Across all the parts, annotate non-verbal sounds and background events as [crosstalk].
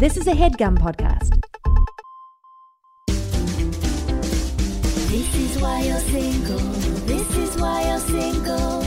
This is a headgum podcast. This is why you're single. This is why you're single.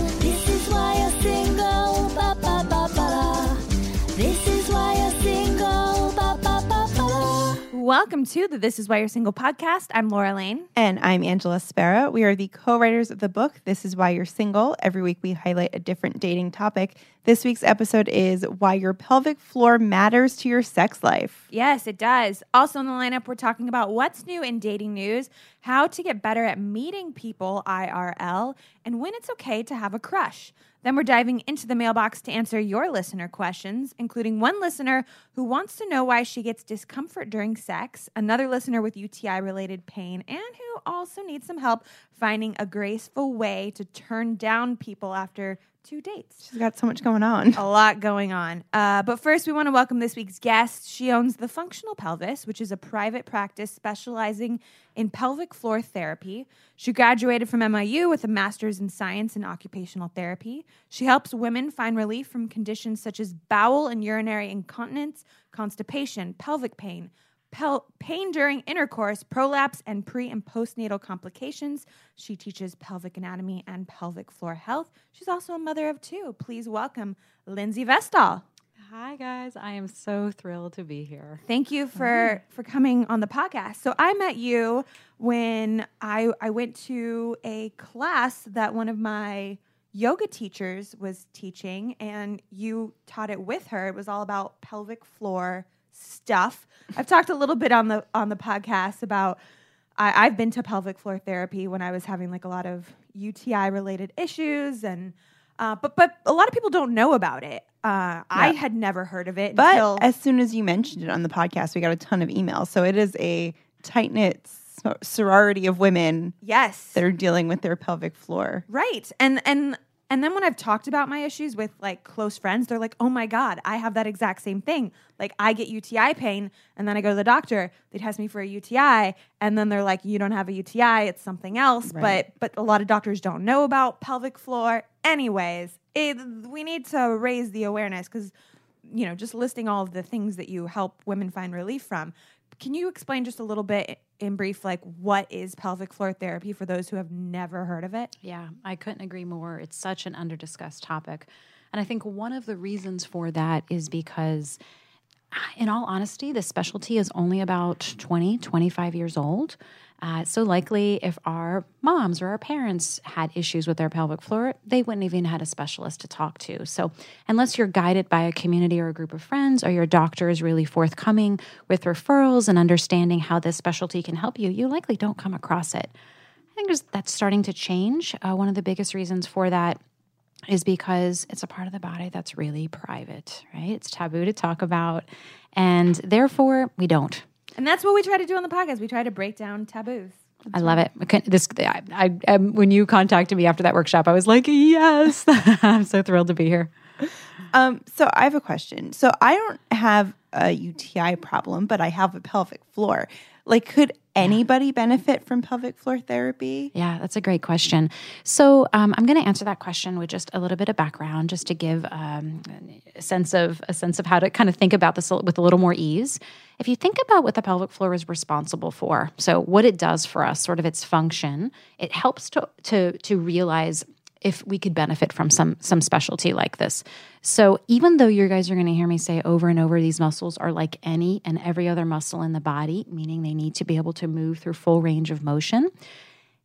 Welcome to the This Is Why You're Single podcast. I'm Laura Lane. And I'm Angela Sparrow. We are the co writers of the book, This Is Why You're Single. Every week we highlight a different dating topic. This week's episode is Why Your Pelvic Floor Matters to Your Sex Life. Yes, it does. Also in the lineup, we're talking about what's new in dating news, how to get better at meeting people IRL, and when it's okay to have a crush. Then we're diving into the mailbox to answer your listener questions, including one listener who wants to know why she gets discomfort during sex, another listener with UTI related pain, and who also needs some help finding a graceful way to turn down people after two dates. She's got so much going on. A lot going on. Uh, but first, we want to welcome this week's guest. She owns The Functional Pelvis, which is a private practice specializing in pelvic floor therapy. She graduated from NYU with a master's in science and occupational therapy. She helps women find relief from conditions such as bowel and urinary incontinence, constipation, pelvic pain. Pel- pain during intercourse, prolapse, and pre and postnatal complications. She teaches pelvic anatomy and pelvic floor health. She's also a mother of two. Please welcome Lindsey Vestal. Hi guys, I am so thrilled to be here. Thank you for for coming on the podcast. So I met you when I I went to a class that one of my yoga teachers was teaching and you taught it with her. It was all about pelvic floor stuff. I've talked a little bit on the on the podcast about I, I've been to pelvic floor therapy when I was having like a lot of UTI related issues and uh, but but a lot of people don't know about it. Uh, I had never heard of it But as soon as you mentioned it on the podcast, we got a ton of emails. So it is a tight knit sorority of women yes, that are dealing with their pelvic floor. Right. And and and then when I've talked about my issues with like close friends, they're like, "Oh my god, I have that exact same thing. Like I get UTI pain and then I go to the doctor, they test me for a UTI, and then they're like, "You don't have a UTI, it's something else." Right. But but a lot of doctors don't know about pelvic floor. Anyways, it, we need to raise the awareness cuz you know, just listing all of the things that you help women find relief from. Can you explain just a little bit in brief like what is pelvic floor therapy for those who have never heard of it? Yeah, I couldn't agree more. It's such an underdiscussed topic. And I think one of the reasons for that is because, in all honesty, this specialty is only about 20, 25 years old. Uh, so likely, if our moms or our parents had issues with their pelvic floor, they wouldn't even had a specialist to talk to. So unless you're guided by a community or a group of friends, or your doctor is really forthcoming with referrals and understanding how this specialty can help you, you likely don't come across it. I think that's starting to change. Uh, one of the biggest reasons for that is because it's a part of the body that's really private, right? It's taboo to talk about, and therefore we don't. And that's what we try to do on the podcast. We try to break down taboos. I love it. I This, I, I, um, when you contacted me after that workshop, I was like, yes, [laughs] I'm so thrilled to be here. Um, so I have a question. So I don't have a UTI problem, but I have a pelvic floor. Like, could anybody benefit from pelvic floor therapy? Yeah, that's a great question. So um, I'm going to answer that question with just a little bit of background, just to give um, a sense of a sense of how to kind of think about this with a little more ease. If you think about what the pelvic floor is responsible for, so what it does for us, sort of its function, it helps to to to realize if we could benefit from some some specialty like this. So even though you guys are going to hear me say over and over these muscles are like any and every other muscle in the body, meaning they need to be able to move through full range of motion,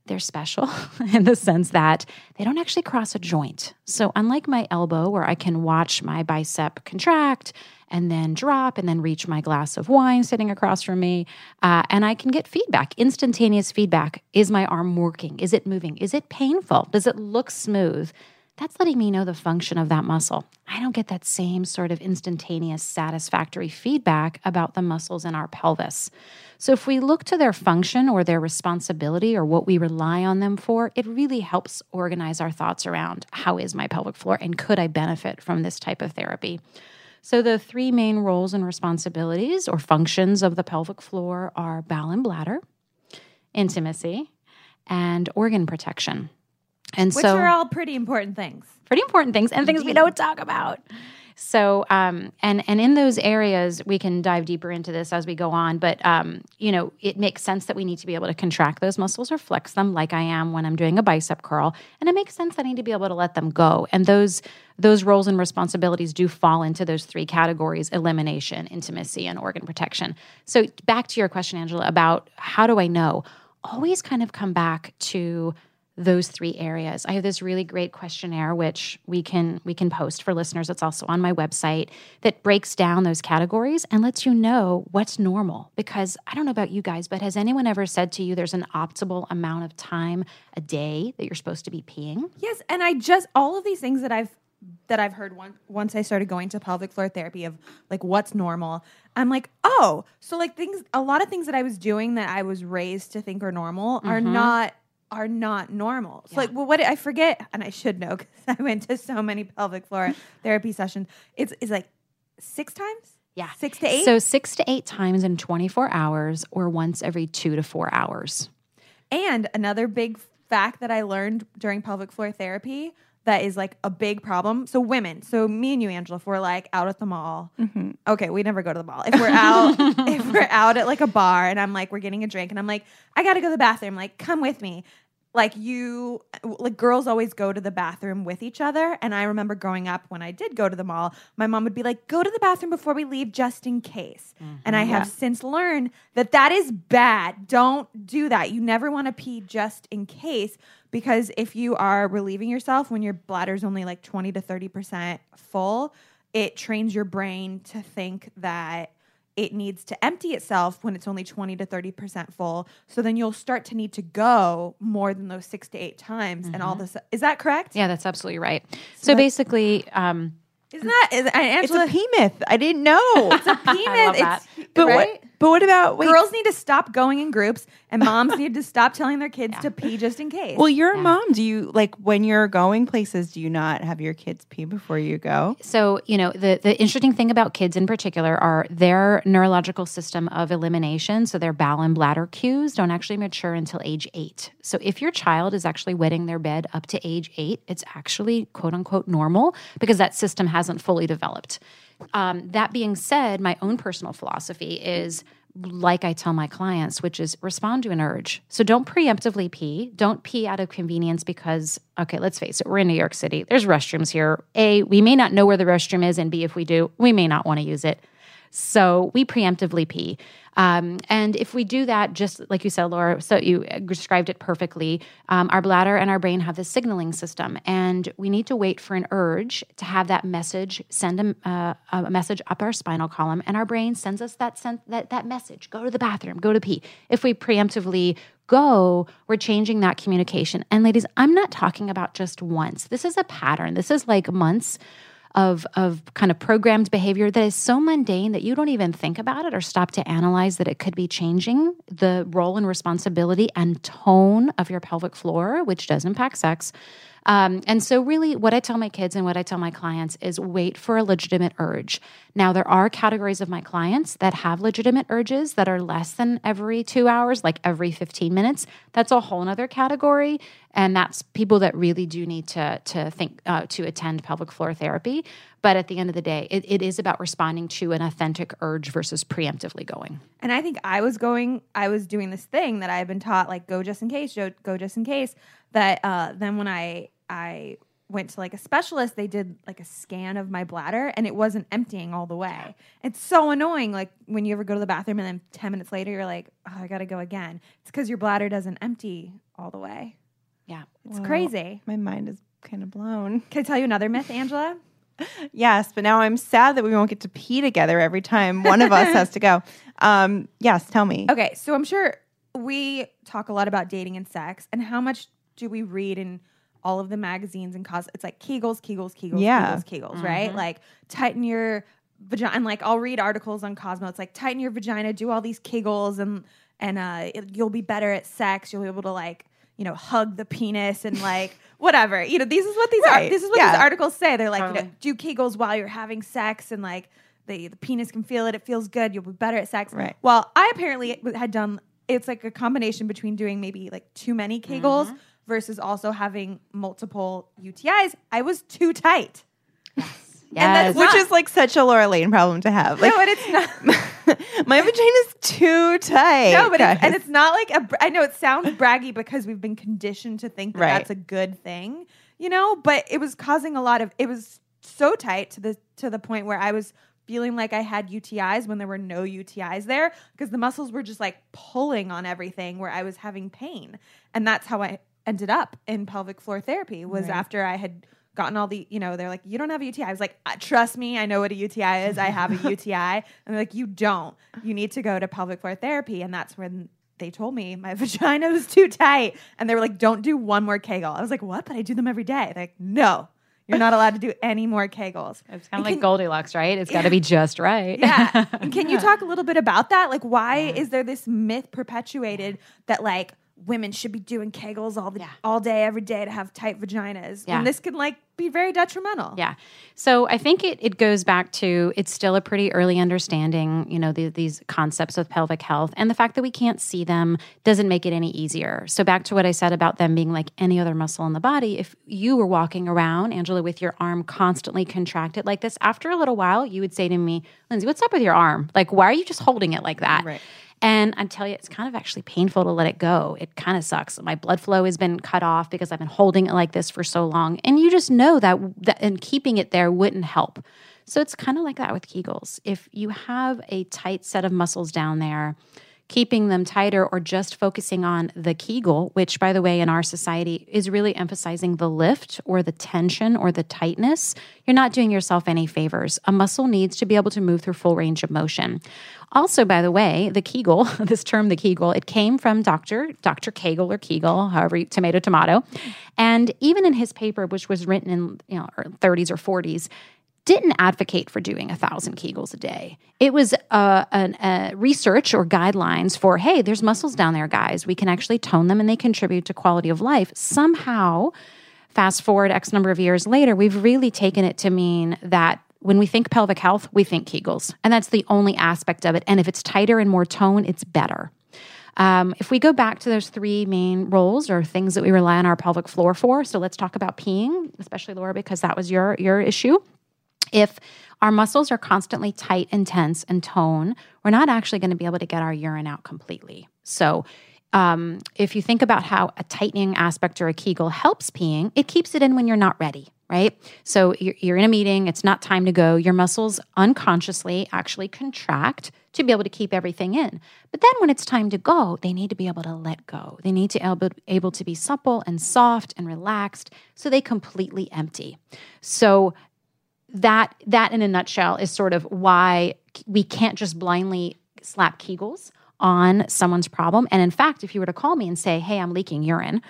they're special [laughs] in the sense that they don't actually cross a joint. So, unlike my elbow, where I can watch my bicep contract and then drop and then reach my glass of wine sitting across from me, uh, and I can get feedback, instantaneous feedback. Is my arm working? Is it moving? Is it painful? Does it look smooth? That's letting me know the function of that muscle. I don't get that same sort of instantaneous, satisfactory feedback about the muscles in our pelvis. So, if we look to their function or their responsibility or what we rely on them for, it really helps organize our thoughts around how is my pelvic floor and could I benefit from this type of therapy? So, the three main roles and responsibilities or functions of the pelvic floor are bowel and bladder, intimacy, and organ protection. And so Which so, are all pretty important things. pretty important things and things we don't talk about. So, um, and and in those areas, we can dive deeper into this as we go on. But um, you know, it makes sense that we need to be able to contract those muscles or flex them, like I am when I'm doing a bicep curl, and it makes sense that I need to be able to let them go. And those those roles and responsibilities do fall into those three categories: elimination, intimacy, and organ protection. So, back to your question, Angela, about how do I know? Always kind of come back to those three areas. I have this really great questionnaire which we can we can post for listeners. It's also on my website that breaks down those categories and lets you know what's normal because I don't know about you guys, but has anyone ever said to you there's an optimal amount of time a day that you're supposed to be peeing? Yes, and I just all of these things that I've that I've heard one, once I started going to pelvic floor therapy of like what's normal. I'm like, oh, so like things a lot of things that I was doing that I was raised to think are normal are mm-hmm. not are not normal. So like, well, what I forget, and I should know because [laughs] I went to so many pelvic floor [laughs] therapy sessions. It's is like six times. Yeah. six to eight. So 6 to 8 times in 24 hours or once every 2 to 4 hours. And another big fact that I learned during pelvic floor therapy that is like a big problem. So women, so me and you, Angela, if we're like out at the mall. Mm-hmm. Okay, we never go to the mall. If we're out, [laughs] if we're out at like a bar and I'm like, we're getting a drink and I'm like, I gotta go to the bathroom. Like, come with me. Like you, like girls always go to the bathroom with each other. And I remember growing up when I did go to the mall, my mom would be like, go to the bathroom before we leave just in case. And I mm-hmm. have since learned that that is bad. Don't do that. You never want to pee just in case because if you are relieving yourself when your bladder's only like 20 to 30% full, it trains your brain to think that it needs to empty itself when it's only 20 to 30% full. So then you'll start to need to go more than those six to eight times. And all this, is that correct? Yeah, that's absolutely right. So, basically, um, Isn't that, is, and It's Angela, a P myth. I didn't know. it's a [laughs] I penis. love that. It's, but right? what? But what about wait? Girls need to stop going in groups, and [laughs] moms need to stop telling their kids to pee just in case. Well, you're a mom. Do you like when you're going places? Do you not have your kids pee before you go? So, you know, the, the interesting thing about kids in particular are their neurological system of elimination, so their bowel and bladder cues don't actually mature until age eight. So, if your child is actually wetting their bed up to age eight, it's actually quote unquote normal because that system hasn't fully developed. Um, that being said, my own personal philosophy is like I tell my clients, which is respond to an urge. So don't preemptively pee. Don't pee out of convenience because, okay, let's face it, we're in New York City. There's restrooms here. A, we may not know where the restroom is, and B, if we do, we may not want to use it. So we preemptively pee. Um, and if we do that, just like you said, Laura, so you described it perfectly, um, our bladder and our brain have this signaling system, and we need to wait for an urge to have that message send a, uh, a message up our spinal column, and our brain sends us that, sen- that that message: go to the bathroom, go to pee. If we preemptively go, we're changing that communication. And ladies, I'm not talking about just once. This is a pattern. This is like months of of kind of programmed behavior that is so mundane that you don't even think about it or stop to analyze that it could be changing the role and responsibility and tone of your pelvic floor, which does impact sex. Um, and so, really, what I tell my kids and what I tell my clients is wait for a legitimate urge. Now, there are categories of my clients that have legitimate urges that are less than every two hours, like every 15 minutes. That's a whole nother category. And that's people that really do need to, to think, uh, to attend pelvic floor therapy. But at the end of the day, it, it is about responding to an authentic urge versus preemptively going. And I think I was going, I was doing this thing that I've been taught, like go just in case, go, go just in case. That uh, then when I I went to like a specialist, they did like a scan of my bladder, and it wasn't emptying all the way. It's so annoying. Like when you ever go to the bathroom, and then ten minutes later, you're like, oh, I got to go again. It's because your bladder doesn't empty all the way. Yeah. It's Wow. crazy. My mind is kind of blown. Can I tell you another myth, Angela? Yes, but now I'm sad that we won't get to pee together every time one of us [laughs] has to go. Um, yes, tell me. Okay, so I'm sure we talk a lot about dating and sex, and how much do we read in all of the magazines and cause it's like Kegels, Kegels, Kegels, Yeah. Kegels, Kegels, right? Like tighten your vagina. And like I'll read articles on Cosmo. It's like tighten your vagina, do all these Kegels, and and uh, it, you'll be better at sex. You'll be able to like you know hug the penis and like [laughs] whatever. You know, these is what these are. Right, This is what yeah. these articles say. They're like you know, um, do Kegels while you're having sex and like. The, the penis can feel it. It feels good. You'll be better at sex. Right. Well, I apparently had done. It's like a combination between doing maybe like too many Kegels mm-hmm. versus also having multiple UTIs. I was too tight. Yes. That's which not- is like such a Laura Lane problem to have. Like no, and it's not. [laughs] my vagina's too tight. No, but it's, and it's not like a. br- I know it sounds braggy because we've been conditioned to think that Right. that's a good thing, you know. But it was causing a lot of. It was so tight to the to the point where I was feeling like I had UTIs when there were no UTIs there because the muscles were just like pulling on everything where I was having pain, and that's how I ended up in pelvic floor therapy. Was Right. after I had gotten all the, you know, they're like, you don't have a UTI. I was like, "Uh, trust me, I know what a UTI is. I have a [laughs] UTI. And they're like, you don't. You need to go to pelvic floor therapy. And that's when they told me my [laughs] vagina was too tight. And they were like, don't do one more Kegel. I was like, what? But I do them every day. They're like, no, you're not allowed to do any more Kegels. It's kind of like can- Goldilocks, right? It's got to be just right. yeah. And can you [laughs] talk a little bit about that? Like, why is there this myth perpetuated that like women should be doing Kegels all the Yeah. all day, every day to have tight vaginas? Yeah. And this can like be very detrimental. Yeah. So I think it, it goes back to it's still a pretty early understanding, you know, the, these concepts of pelvic health. And the fact that we can't see them doesn't make it any easier. So back to what I said about them being like any other muscle in the body, if you were walking around, Angela, with your arm constantly contracted like this, after a little while, you would say to me, Lindsey, what's up with your arm? Like, why are you just holding it like that? Right. And I tell you, it's kind of actually painful to let it go. It kind of sucks. My blood flow has been cut off because I've been holding it like this for so long. And you just know that, that and keeping it there wouldn't help. So it's kind of like that with Kegels. If you have a tight set of muscles down there, keeping them tighter or just focusing on the Kegel, which, by the way, in our society is really emphasizing the lift or the tension or the tightness, you're not doing yourself any favors. A muscle needs to be able to move through full range of motion. Also, by the way, the Kegel, [laughs] this term, the Kegel, it came from Dr. Dr. Kegel or Kegel, however, tomato, tomato. And even in his paper, which was written in you know 30s or 40s, didn't advocate for doing a thousand Kegels a day. It was uh, an, uh, research or guidelines for, hey, there's muscles down there, guys. We can actually tone them and they contribute to quality of life. Somehow, fast forward X number of years later, we've really taken it to mean that when we think pelvic health, we think Kegels. And that's the only aspect of it. And if it's tighter and more tone, it's better. Um, if we go back to those three main roles or things that we rely on our pelvic floor for, so let's talk about peeing, especially Laura, because that was your your issue. If our muscles are constantly tight and tense and tone, we're not actually going to be able to get our urine out completely. So, um, if you think about how a tightening aspect or a Kegel helps peeing, it keeps it in when you're not ready, right? So you're, you're in a meeting, it's not time to go. Your muscles unconsciously actually contract to be able to keep everything in. But then when it's time to go, they need to be able to let go. They need to able, able to be supple and soft and relaxed so they completely empty. So that that in a nutshell is sort of why we can't just blindly slap kegels on someone's problem. And in fact if you were to call me and say hey i'm leaking urine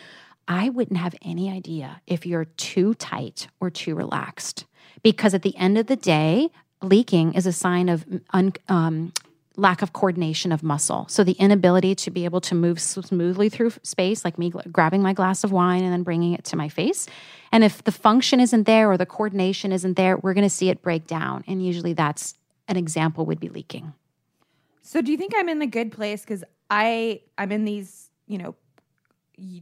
i wouldn't have any idea if you're too tight or too relaxed. Because at the end of the day leaking is a sign of un, um, lack of coordination of muscle. So the inability to be able to move smoothly through space like me grabbing my glass of wine and then bringing it to my face. And if the function isn't there or the coordination isn't there we're going to see it break down. And usually that's an example would be leaking. So do you think I'm in the good place? Because I I'm in these you know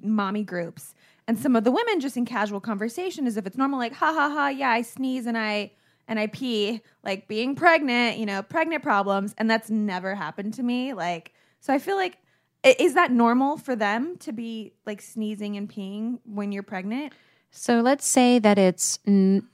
mommy groups. And some of the women just in casual conversation as if it's normal like ha ha ha yeah I sneeze and I and I pee like being pregnant you know pregnant problems and that's never happened to me like so I feel like is that normal for them to be like sneezing and peeing when you're pregnant? so let's say that it's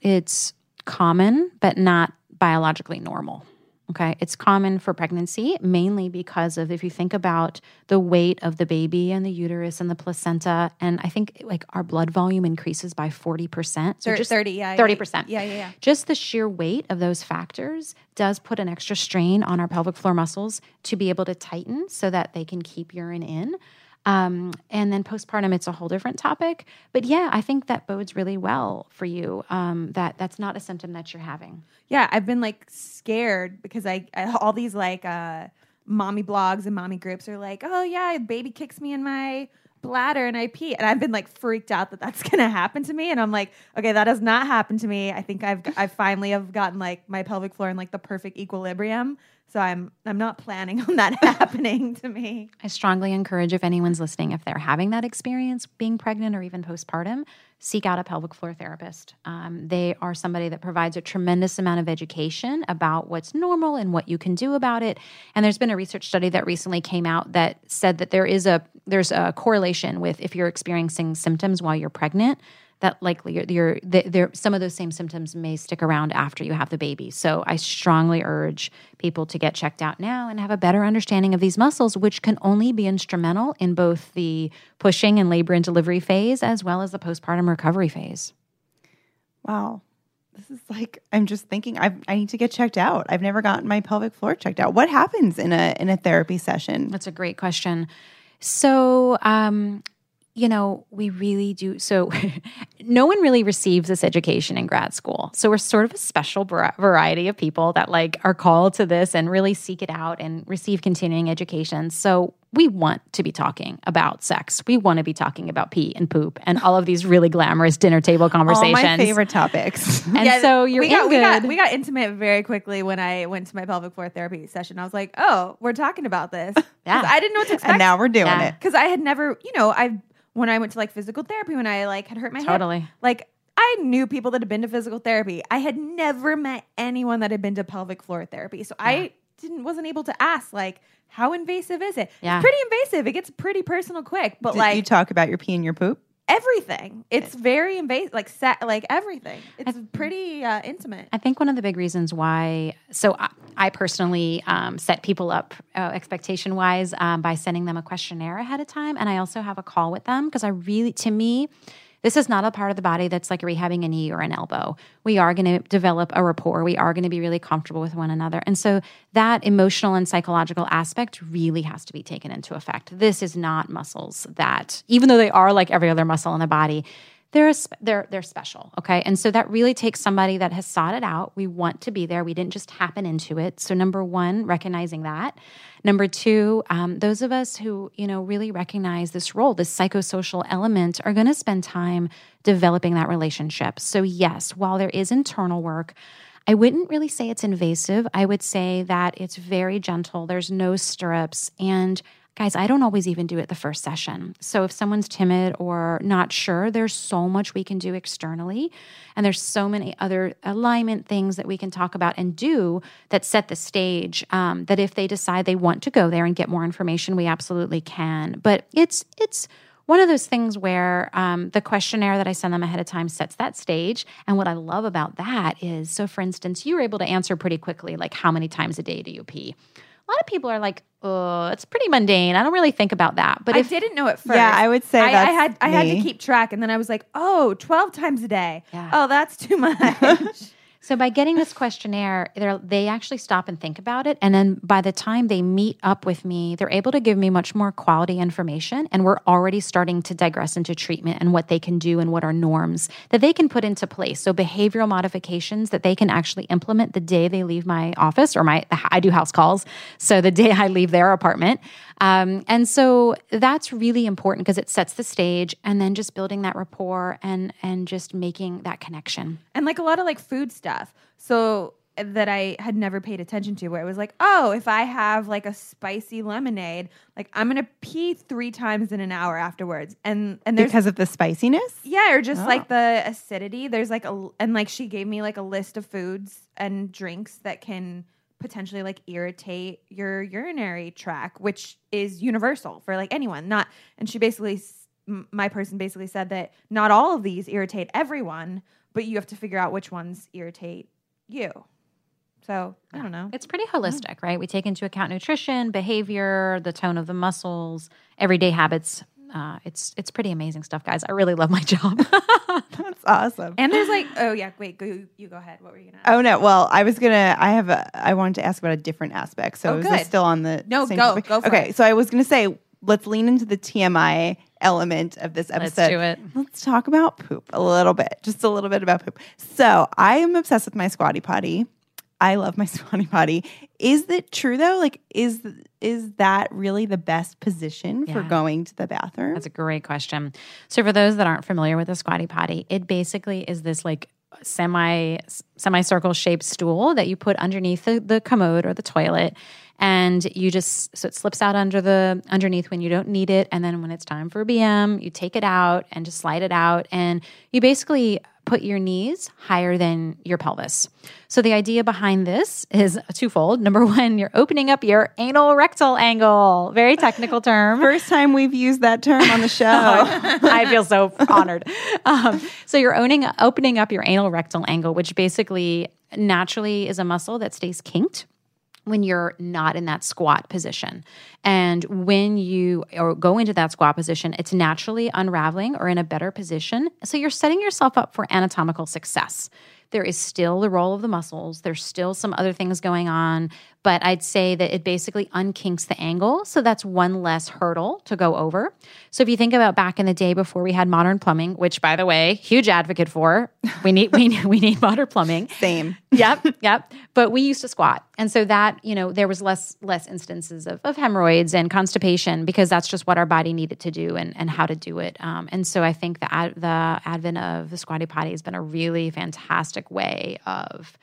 it's common but not biologically normal okay it's common for pregnancy mainly because of if you think about the weight of the baby and the uterus and the placenta and i think like our blood volume increases by 40% so Thir- just 30 yeah 30%. yeah yeah yeah just the sheer weight of those factors does put an extra strain on our pelvic floor muscles to be able to tighten so that they can keep urine in. Um, and then postpartum, it's a whole different topic. But yeah, I think that bodes really well for you. Um, that that's not a symptom that you're having. Yeah, I've been like scared because I, I all these like uh mommy blogs and mommy groups are like, "Oh yeah, baby kicks me in my bladder and I pee." And I've been like freaked out that that's [laughs] going to happen to me and I'm like, "Okay, that has not happened to me. I think I've I finally have gotten like my pelvic floor in like the perfect equilibrium." So I'm I'm not planning on that [laughs] happening to me. I strongly encourage if anyone's listening, if they're having that experience being pregnant or even postpartum, seek out a pelvic floor therapist. Um, they are somebody that provides a tremendous amount of education about what's normal and what you can do about it. And there's been a research study that recently came out that said that there is a there's a correlation with if you're experiencing symptoms while you're pregnant that likely you're, you're there some of those same symptoms may stick around after you have the baby so i strongly urge people to get checked out now and have a better understanding of these muscles which can only be instrumental in both the pushing and labor and delivery phase as well as the postpartum recovery phase Wow. This is like I'm just thinking I I need to get checked out. I've never gotten my pelvic floor checked out. What happens in a in a therapy session? That's a great question. So, um, you know, we really do. So, [laughs] no one really receives this education in grad school. So, we're sort of a special variety of people that like are called to this and really seek it out and receive continuing education. So, we want to be talking about sex. We want to be talking about pee and poop and all of these really glamorous dinner table conversations. All conversations. my favorite topics. [laughs] And so you're we got, in we got good. we got intimate very quickly when I went to my pelvic floor therapy session. I was like, "Oh, we're talking about this. [laughs] Yeah. I didn't know what to expect. and now we're doing Yeah. it. because I had never, you know, I when I went to like physical therapy when I like had hurt my head. Totally. like I knew people that had been to physical therapy. I had never met anyone that had been to pelvic floor therapy, so I didn't wasn't able to ask like how invasive is it? Yeah. It's pretty invasive. It gets pretty personal quick, but Did like you talk about your pee and your poop? Everything, it's very invasive. Like set, like everything. It's pretty uh, intimate. I think one of the big reasons why, so I, I personally um, set people up uh, expectation wise um, by sending them a questionnaire ahead of time. And I also have a call with them because I really, to me, this is not a part of the body that's like rehabbing a knee or an elbow. We are going to develop a rapport. We are going to be really comfortable with one another. And so that emotional and psychological aspect really has to be taken into effect. This is not muscles that, even though they are like every other muscle in the body, they're they're they're special okay and so that really takes somebody that has sought it out we want to be there we didn't just happen into it so number one recognizing that number two um, those of us who you know really recognize this role this psychosocial element are going to spend time developing that relationship so yes while there is internal work I wouldn't really say it's invasive. I would say that it's very gentle. There's no stirrups. And guys, I don't always even do it the first session. So if someone's timid or not sure, there's so much we can do externally. And there's so many other alignment things that we can talk about and do that set the stage um, that if they decide they want to go there and get more information, we absolutely can. But it's, it's, one of those things where um, the questionnaire that I send them ahead of time sets that stage. And what I love about that is so, for instance, you were able to answer pretty quickly, like, how many times a day do you pee? A lot of people are like, oh, it's pretty mundane. I don't really think about that. But I if didn't know at first. Yeah, I would say I, I that's had I had to keep track, and then I was like, oh, 12 times a day. Yeah. Oh, that's too [laughs] much. So by getting this questionnaire, they're- actually stop and think about it, and then by the time they meet up with me, they're able to give me much more quality information, and we're already starting to digress into treatment and what they can do and what are norms that they can put into place. So behavioral modifications that they can actually implement the day they leave my office or my I do house calls, so the day I leave their apartment. Um, and so that's really important because it sets the stage, and then just building that rapport and and just making that connection. and like a lot of like food stuff. So that I had never paid attention to where it was like, oh, if I have like a spicy lemonade, like I'm gonna pee three times in an hour afterwards. And and there's Because of the spiciness? yeah, or just Oh. like the acidity. There's like a and like she gave me like a list of foods and drinks that can potentially like irritate your urinary tract, which is universal for like anyone. Not and she basically my person basically said that not all of these irritate everyone, but you have to figure out which ones irritate you. So I don't know. It's pretty holistic, right? We take into account nutrition, behavior, the tone of the muscles, everyday habits. Uh, it's it's pretty amazing stuff, guys. I really love my [laughs] job. [laughs] That's awesome. And there's like, oh yeah, wait, go you go ahead. What were you gonna? Ask? Oh no! Well, I was gonna. I have a. I wanted to ask about a different aspect. So Oh, is good. this still on the? No, same go- topic? go for okay, it. so I was gonna say let's lean into the TMI element of this Let's episode. do it. Let's talk about poop a little bit, just a little bit about poop. So I am obsessed with my squatty potty. I love my [laughs] squatty potty. Is it true though? Like, is is that really the best position for going to the bathroom? That's a great question. So, for those that aren't familiar with the squatty potty, it basically is this like semi semicircle shaped stool that you put underneath the, the commode or the toilet and you just so it slips out under the underneath when you don't need it and then when it's time for a bm you take it out and just slide it out and you basically put your knees higher than your pelvis. So the idea behind this is twofold. Number one you're opening up your anal rectal angle. Very technical term. [laughs] First time we've used that term on the [laughs] show. I feel so honored. Um, so you're owning, opening up your anal rectal angle, which basically naturally is a muscle that stays kinked when you're not in that squat position. And when you go into that squat position, it's naturally unraveling or in a better position. So you're setting yourself up for anatomical success. There is still the role of the muscles. There's still some other things going on, but I'd say that it basically unkinks the angle. So that's one less hurdle to go over. So if you think about back in the day before we had modern plumbing, which by the way, huge advocate for, we need we need, we need modern plumbing. [laughs] Same. yep, yep. But we used to squat, and so that you know there was less less instances of, of hemorrhoids and constipation because that's just what our body needed to do and, and how to do it. Um, and so I think the ad, the advent of the squatty potty has been a really fantastic way of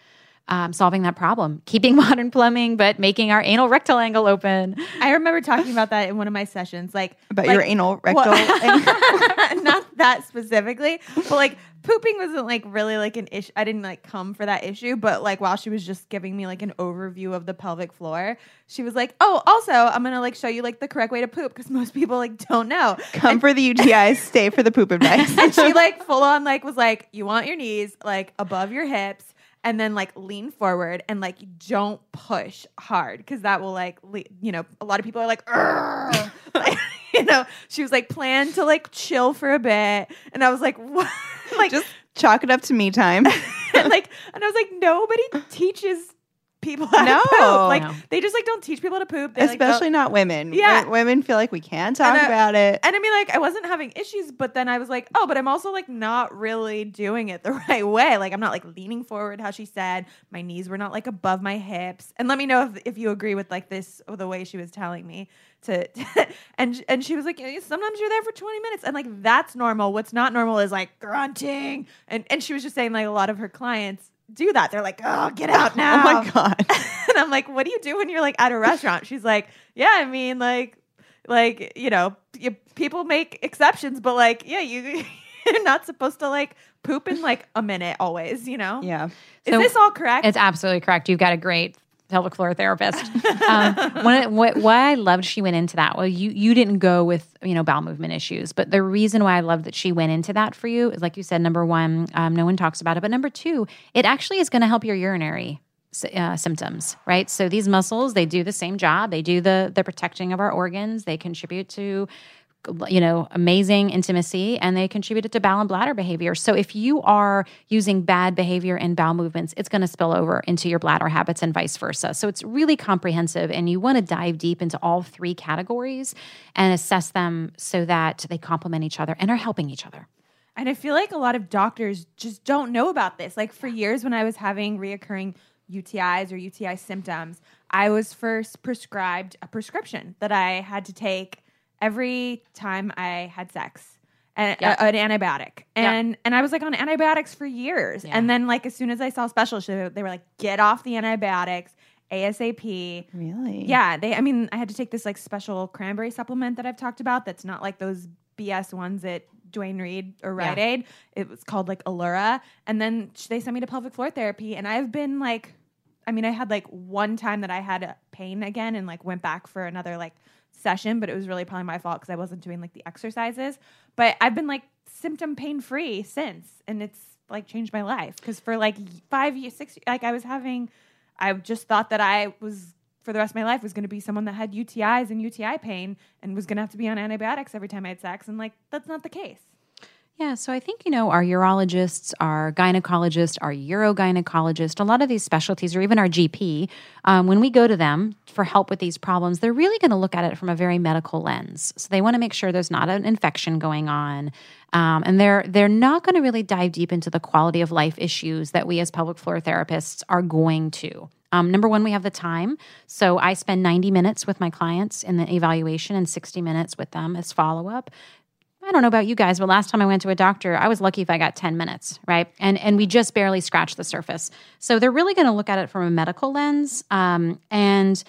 um, solving that problem, keeping [laughs] modern plumbing, but making our anal rectal angle open. I remember talking about that in one of my sessions, like About like- your anal rectal. [laughs] Well, not that specifically, but like pooping wasn't like really like an issue. I didn't like come for that issue, but like while she was just giving me like an overview of the pelvic floor, she was like, "Oh, also, I'm gonna like show you like the correct way to poop because most people like don't know." Come for the UTI, stay for the poop advice. [laughs] and she like full on like was like, "You want your knees like above your hips." And then like lean forward and like don't push hard because that will like le- you know a lot of people are like, like [laughs] [laughs] you know she was like plan to like chill for a bit and I was like what [laughs] like Just chalk it up to me time. and like and I was like nobody teaches people [laughs] how No. to poop like No. they just like don't teach people to poop they, like, Especially not women. Yeah. Wo- Women feel like we can talk I- about it. And I mean, like, I wasn't having issues, but then I was like, oh, but I'm also like not really doing it the [laughs] right way. Like, I'm not like leaning forward, how she said. My knees were not like above my hips. And let me know if, if you agree with like this or the way she was telling me to. [laughs] and and she was like, sometimes you're there for 20 minutes, and like that's normal. What's not normal is like grunting. And and she was just saying like a lot of her clients do that. They're like, oh, get out now. [laughs] Oh my God. [laughs] and I'm like, what do you do when you're like at a restaurant? She's like, yeah, I mean, like, like you know, you, people make exceptions, but like, yeah, you [laughs] you're not supposed to like poop in like a minute always. You know? Yeah. Is So this all correct? It's absolutely correct. You've got a great pelvic floor therapist. um, what, why I loved she went into that. Well, you you didn't go with you know bowel movement issues, but the reason why I love that she went into that for you is like you said. Number one, um, no one talks about it, but number two, it actually is going to help your urinary uh, symptoms, right? So these muscles, they do the same job. They do the the protecting of our organs. They contribute to you know, amazing intimacy and they contributed to bowel and bladder behavior. So if you are using bad behavior and bowel movements, it's going to spill over into your bladder habits and vice versa. So it's really comprehensive and you want to dive deep into all three categories and assess them so that they complement each other and are helping each other. And I feel like a lot of doctors just don't know about this. Like for years, when I was having reoccurring UTIs or UTI symptoms, I was first prescribed a prescription that I had to take every time I had sex. And Yeah. a- an antibiotic, Yeah. and and I was like on antibiotics for years, Yeah. and then like as soon as I saw specialists, they they were like, "Get off the antibiotics ASAP." Really? Yeah, they. I mean, I had to take this like special cranberry supplement that I've talked about. That's not like those BS ones at Duane Reade or Rite Yeah. Aid. It was called like Ellura, and then they sent me to pelvic floor therapy, and I've been like, I mean, I had like one time that I had a pain again, and like went back for another like session, but it was really probably my fault because I wasn't doing like the exercises. But I've been like symptom pain free since, and it's like changed my life because for like five years, six, like I was having. I just thought that I was for the rest of my life was going to be someone that had UTIs and UTI pain and was going to have to be on antibiotics every time I had sex, and like that's not the case. Yeah, so I think, you know, our urologists, our gynecologist, our urogynecologist, a lot of these specialties, or even our GP, um, when we go to them for help with these problems, they're really going to look at it from a very medical lens. So they want to make sure there's not an infection going on. Um, and they're they're not going to really dive deep into the quality of life issues that we as pelvic floor therapists are going to. Um, number one, we have the time. So I spend 90 minutes with my clients in the evaluation and 60 minutes with them as follow up. I don't know about you guys, but last time I went to a doctor, I was lucky if I got 10 minutes, right? And and we just barely scratched the surface. So they're really going to look at it from a medical lens. Um, and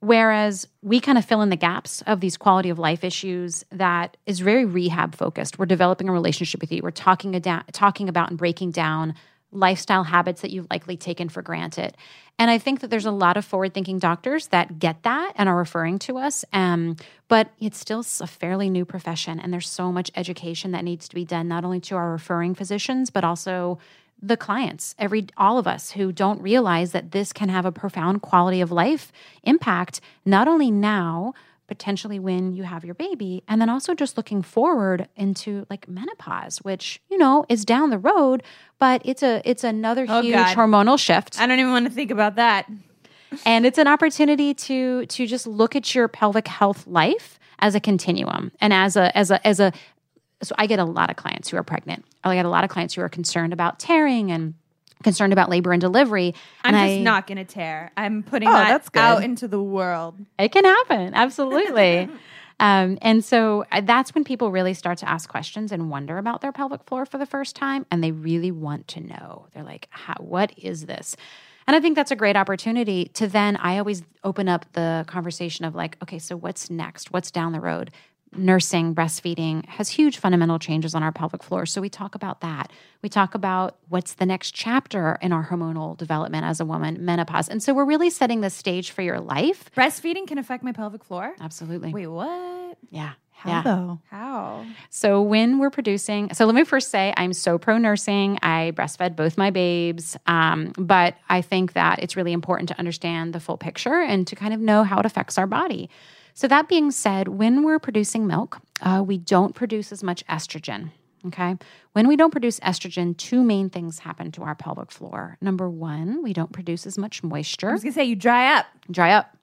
whereas we kind of fill in the gaps of these quality of life issues that is very rehab focused. We're developing a relationship with you. We're talking, ada- talking about and breaking down lifestyle habits that you've likely taken for granted. And I think that there's a lot of forward thinking doctors that get that and are referring to us. Um, but it's still a fairly new profession. And there's so much education that needs to be done, not only to our referring physicians, but also the clients, every all of us who don't realize that this can have a profound quality of life impact, not only now, potentially when you have your baby and then also just looking forward into like menopause which you know is down the road but it's a it's another Oh, huge God. hormonal shift I don't even want to think about that. and it's an opportunity to to just look at your pelvic health life as a continuum and as a as a as a so I get a lot of clients who are pregnant. I get a lot of clients who are concerned about tearing and concerned about labor and delivery. I'm and just I- not going to tear. I'm putting Oh, that that's out into the world. It can happen, absolutely. [laughs] um, and so uh, that's when people really start to ask questions and wonder about their pelvic floor for the first time, and they really want to know. They're like, How, "What is this?" And I think that's a great opportunity to then. I always open up the conversation of like, "Okay, so what's next? What's down the road?" Nursing, breastfeeding has huge fundamental changes on our pelvic floor. So we talk about that. We talk about what's the next chapter in our hormonal development as a woman, menopause. And so we're really setting the stage for your life. Breastfeeding can affect my pelvic floor. Absolutely. Wait, what? Yeah. How yeah. though? How? So when we're producing, so let me first say I'm so pro nursing. I breastfed both my babes, um, but I think that it's really important to understand the full picture and to kind of know how it affects our body. So that being said, when we're producing milk, uh, we don't produce as much estrogen. Okay. When we don't produce estrogen, two main things happen to our pelvic floor. Number one, we don't produce as much moisture. I was going to say you dry up. dry up.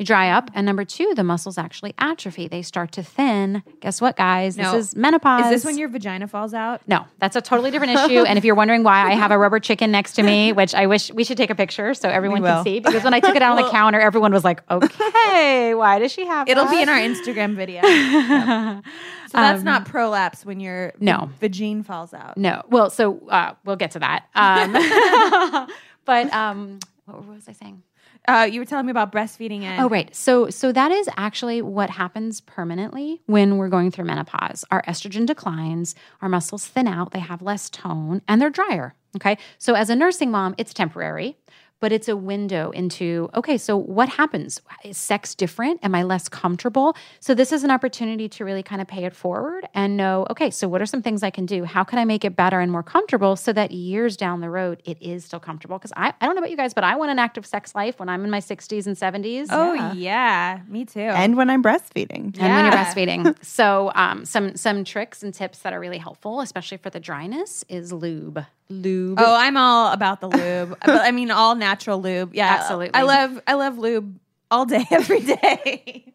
You dry up. And number two, the muscles actually atrophy. They start to thin. Guess what, guys? No. This is menopause. Is this when your vagina falls out? No, that's a totally different issue. And if you're wondering why I have a rubber chicken next to me, [laughs] which I wish we should take a picture so everyone can see, because when I took it out on the counter, everyone was like, okay, [laughs] why does she have It'll that? be in our Instagram video. [laughs] So that's not prolapse when your Um, no. vagine falls out. No. Well, so uh, we'll get to that. Um, but um, what was I saying? Uh, you were telling me about breastfeeding and Oh, right. So, so that is actually what happens permanently when we're going through menopause. Our estrogen declines, our muscles thin out, they have less tone, and they're drier. Okay. So, as a nursing mom, it's temporary, but it's a window into okay, so what happens? Is sex different? Am I less comfortable? So, this is an opportunity to really kind of pay it forward and know okay, so what are some things I can do? How can I make it better and more comfortable so that years down the road it is still comfortable? Because I, I don't know about you guys, but I want an active sex life when I'm in my 60s and 70s. Oh Yeah. yeah, me too. And when I'm breastfeeding. and when you're breastfeeding. [laughs] So, um, some some tricks and tips that are really helpful, especially for the dryness, is lube. Lube. oh, I'm all about the lube. [laughs] but I mean all natural lube. Yeah, Absolutely. I love I love lube all day [laughs] every day.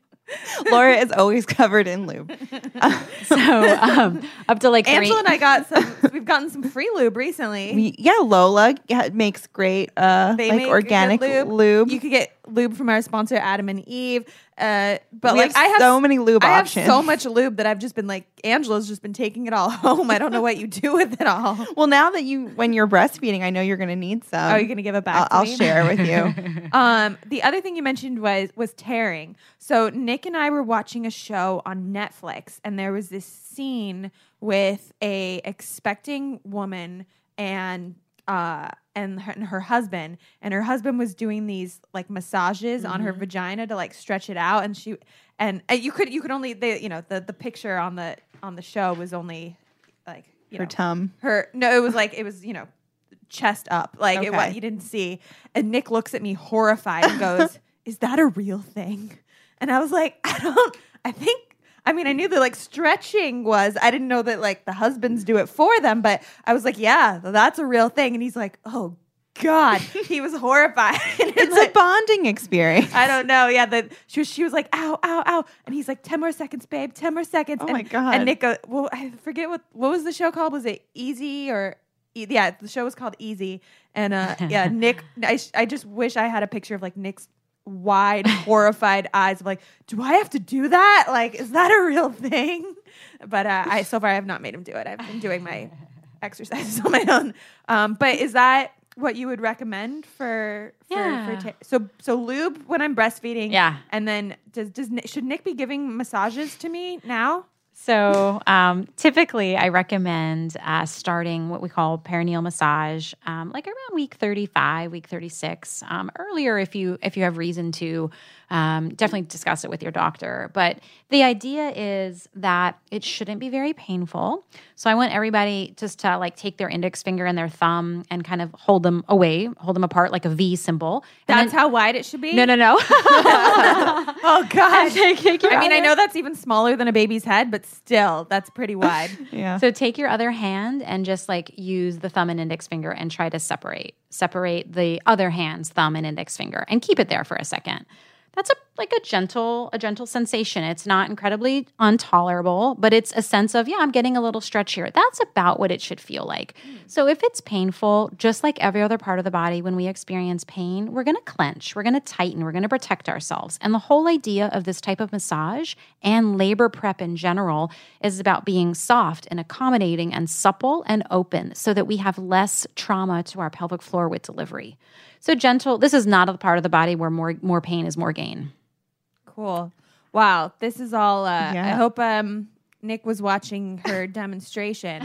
Laura is always covered in lube. [laughs] So um, up to like three. Angela and I got some. we've gotten some free lube recently. We- yeah, Lola yeah, makes great uh They like organic good lube. You could get lube from our sponsor Adam and Eve. Uh, but We like have I have so many lube I options. have so much lube that I've just been like Angela's just been taking it all [laughs] home. I don't know what you do with it all. [laughs] well, now that you when you're breastfeeding, I know you're going to need some. Are you going to give it back? I'll, I'll share with you. [laughs] Um, the other thing you mentioned was was tearing. So Nick and I were watching a show on Netflix, and there was this scene with a expecting woman and uh and her, and her husband, and her husband was doing these like massages on her vagina to like stretch it out, and she and uh, you could you could only they you know the the picture on the on the show was only like you Her know tum. her no it was like it was you know chest up like it Okay. what you didn't see and nick looks at me horrified and goes [laughs] is that a real thing and i was like i don't i think i mean i knew that like stretching was i didn't know that like the husbands do it for them but i was like yeah that's a real thing and he's like oh god [laughs] he was horrified [laughs] It's like, a bonding experience. I don't know. Yeah, that she was. She was like, "Ow, ow, ow," and he's like, 10 more seconds, babe. Ten more seconds." Oh and, my God. And Nick, goes, well, I forget what what was the show called. Was it Easy or? E- Yeah, the show was called Easy, and uh, yeah, [laughs] Nick. I, sh- I just wish I had a picture of like Nick's wide, [laughs] horrified eyes of like, do I have to do that? Like, is that a real thing? But uh, I so far I have not made him do it. I've been doing my [laughs] exercises on my own. Um, but is that what you would recommend for for, Yeah. for ta- so so lube when I'm breastfeeding? Yeah. and then does does should Nick be giving massages to me now? So um, typically, I recommend uh, starting what we call perineal massage, um, like around week thirty-five, week thirty-six. Um, earlier, if you if you have reason to, um, definitely discuss it with your doctor. But the idea is that it shouldn't be very painful. So I want everybody just to like take their index finger and their thumb and kind of hold them away, hold them apart like a V symbol. That's then- how wide it should be. no, no, no. [laughs] Oh gosh. [laughs] Take your I mean, I know that's even smaller than a baby's head, but still, that's pretty [laughs] wide. Yeah. So take your other hand and just like use the thumb and index finger and try to separate separate the other hand's thumb and index finger and keep it there for a second. That's a like a gentle a gentle sensation. It's not incredibly intolerable, but it's a sense of yeah, I'm getting a little stretch here. That's about what it should feel like. Hmm. So if it's painful, just like every other part of the body when we experience pain, we're going to clench, we're going to tighten, we're going to protect ourselves. And the whole idea of this type of massage and labor prep in general is about being soft and accommodating and supple and open so that we have less trauma to our pelvic floor with delivery. So gentle, this is not a part of the body where more more pain is more gain. Cool. Wow. This is all. Uh, I hope um, Nick was watching her [laughs] demonstration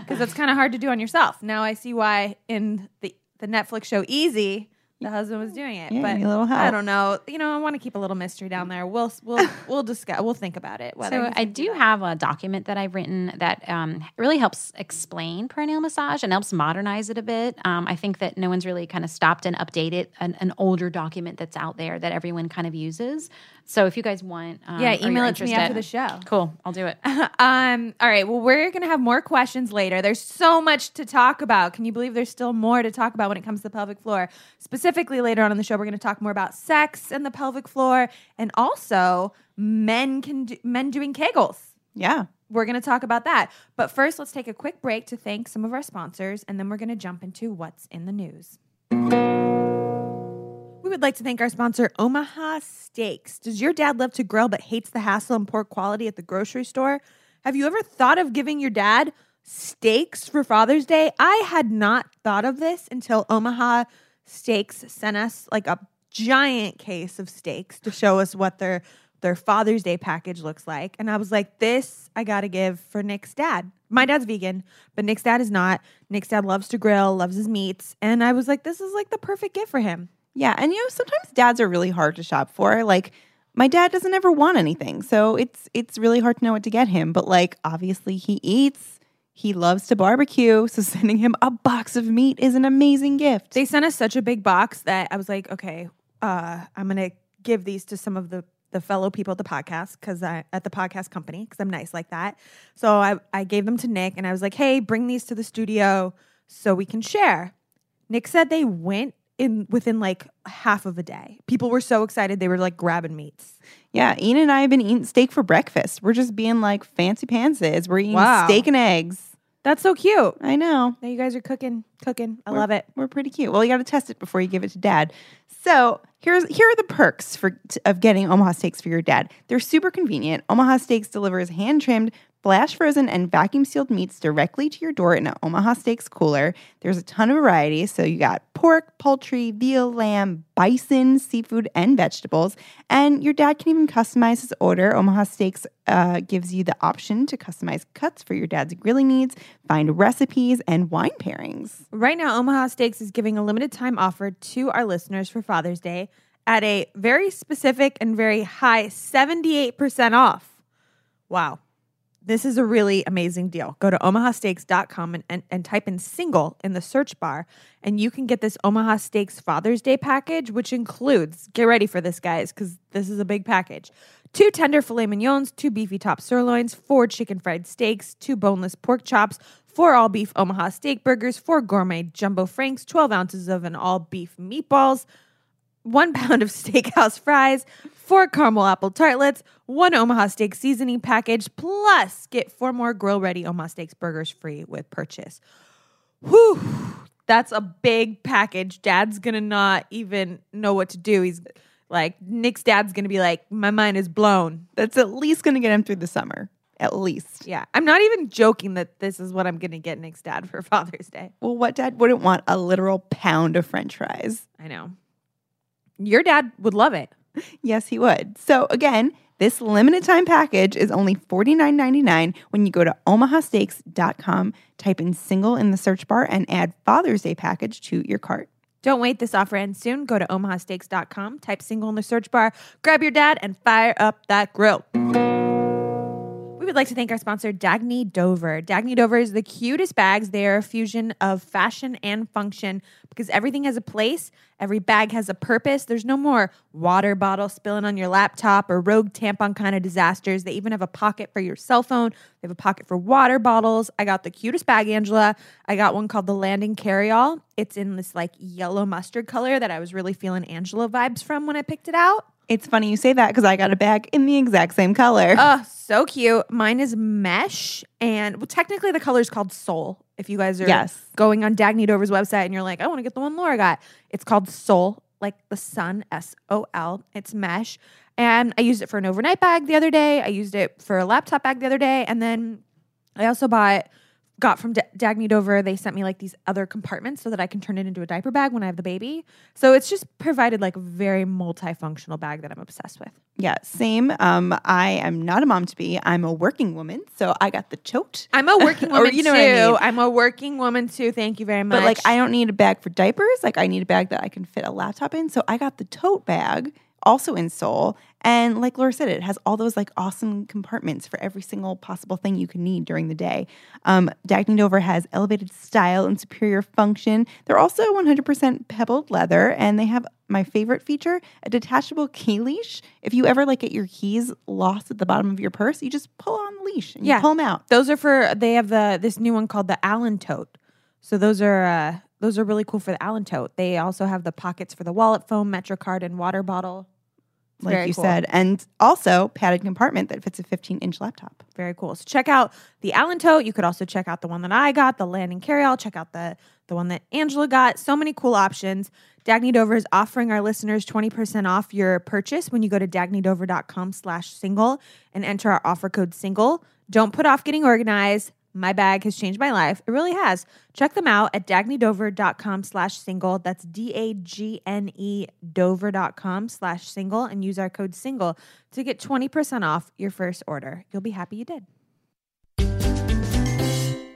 because it's kind of hard to do on yourself. Now I see why in the the Netflix show Easy. The husband was doing it, Yeah, but you need a little I don't know. You know, I want to keep a little mystery down there. We'll we'll [laughs] we'll discuss. We'll think about it. So I do have a document that I've written that um, really helps explain perineal massage and helps modernize it a bit. Um, I think that no one's really kind of stopped and updated an, an older document that's out there that everyone kind of uses. So if you guys want, um, Yeah, email it to me after the show. Cool, I'll do it. [laughs] um, all right. Well, we're going to have more questions later. There's so much to talk about. Can you believe there's still more to talk about when it comes to the pelvic floor? Specifically, later on in the show, we're going to talk more about sex and the pelvic floor, and also men can do, men doing Kegels. yeah. We're going to talk about that. But first, let's take a quick break to thank some of our sponsors, and then we're going to jump into what's in the news. Would like to thank our sponsor, Omaha Steaks. Does your dad love to grill but hates the hassle and poor quality at the grocery store? Have you ever thought of giving your dad steaks for Father's Day? I had not thought of this until Omaha Steaks sent us like a giant case of steaks to show us what their their Father's Day package looks like. And I was like, this I got to give for Nick's dad. My dad's vegan, but Nick's dad is not. Nick's dad loves to grill, loves his meats. And I was like, this is like the perfect gift for him. Yeah. And you know, sometimes dads are really hard to shop for. Like my dad doesn't ever want anything. So it's it's really hard to know what to get him. But like obviously he eats. He loves to barbecue. So [laughs] sending him a box of meat is an amazing gift. They sent us such a big box that I was like, okay, uh, I'm gonna give these to some of the the fellow people at the podcast because I at the podcast company because I'm nice like that. So I I gave them to Nick and I was like, hey, bring these to the studio so we can share. Nick said they went in within like half of a day. People were so excited they were like grabbing meats. Yeah, Ian and I have been eating steak for breakfast. We're just being like fancy pantses. We're eating Wow. steak and eggs. That's so cute. I know. Now you guys are cooking, cooking. I We're- love it. We're pretty cute. Well, you got to test it before you give it to dad. So here's here are the perks for of getting Omaha steaks for your dad. They're super convenient. Omaha Steaks delivers hand trimmed, flash frozen, and vacuum sealed meats directly to your door in an Omaha Steaks cooler. There's a ton of variety. So you got pork, poultry, veal, lamb, bison, seafood, and vegetables. And your dad can even customize his order. Omaha Steaks uh, gives you the option to customize cuts for your dad's grilling needs, find recipes, and wine pairings. Right now, Omaha Steaks is giving a limited time offer to our listeners for Father's Day at a very specific and very high 78% off. Wow. This is a really amazing deal. Go to omahasteaks.com and, and, and type in single in the search bar, and you can get this Omaha Steaks Father's Day package, which includes get ready for this, guys, because this is a big package two tender filet mignons, two beefy top sirloins, four chicken fried steaks, two boneless pork chops, four all beef Omaha steak burgers, four gourmet jumbo franks, 12 ounces of an all beef meatballs, one pound of [laughs] steakhouse fries, four caramel apple tartlets, one Omaha steak seasoning package, plus get four more grill ready Omaha steaks burgers free with purchase. Whew, that's a big package. Dad's gonna not even know what to do. He's Like Nick's dad's gonna be like, my mind is blown. That's at least to get him through the summer. At least. Yeah, I'm not even joking that this is what I'm gonna get Nick's dad for [laughs] Father's Day. Well, what dad wouldn't want a literal pound of french fries? I know. Your dad would love it. Yes, he would. So again, this limited time package is only $49.99 when you go to omahasteaks.com, type in single in the search bar, and add Father's Day package to your cart. Don't wait, this offer ends soon. Go to omahasteaks.com, type single in the search bar, grab your dad, and fire up that grill. We would like to thank our sponsor, Dagne Dover. Dagne Dover is the cutest bags. They are a fusion of fashion and function because everything has a place, every bag has a purpose. There's no more water bottle spilling on your laptop or rogue tampon kind of disasters. They even have a pocket for your cell phone, they have a pocket for water bottles. I got the cutest bag, Angela. I got one called the Landon Carry All. It's in this like yellow mustard color that I was really feeling Angela vibes from when I picked it out. It's funny you say that because I got a bag in the exact same color. Oh, so cute. Mine is mesh, and well, technically the color is called Sol. If you guys are Yes. going on Dagne Dover's website and you're like, I want to get the one Laura got, it's called Sol, like the sun, S O L. It's mesh, and I used it for an overnight bag the other day. I used it for a laptop bag the other day, and then I also bought. Got from D- Dagne Dover, they sent me like these other compartments so that I can turn it into a diaper bag when I have the baby. So it's just provided like a very multifunctional bag that I'm obsessed with. yeah, same. Um, I am not a mom to be. I'm a working woman, so I got the tote. I'm a [laughs] working Or woman you know too. I mean. I'm a working woman too. Thank you very much. But like, I don't need a bag for diapers. Like, I need a bag that I can fit a laptop in. So I got the tote bag, also in Sol. And like Laura said, it has all those like awesome compartments for every single possible thing you can need during the day. Um, Dagne Dover has elevated style and superior function. They're also 100% pebbled leather, and they have my favorite feature: a detachable key leash. If you ever like get your keys lost at the bottom of your purse, you just pull on the leash and Yeah. you pull them out. those are for they have the this new one called the Allyn tote. So those are uh, those are really cool for the Allyn tote. They also have the pockets for the wallet, phone, MetroCard, and water bottle. It's Like you cool. said, and also padded compartment that fits a 15 inch laptop. Very cool. So check out the Allyn tote. You could also check out the one that I got, the Landon carry all. Check out the the one that Angela got. So many cool options. Dagne Dover is offering our listeners 20% off your purchase when you go to dagnedover.com slash single and enter our offer code single. Don't put off getting organized. My bag has changed my life. It really has. Check them out at dagnedover.com slash single. That's D-A-G-N-E dover.com slash single and use our code single to get 20% off your first order. You'll be happy you did.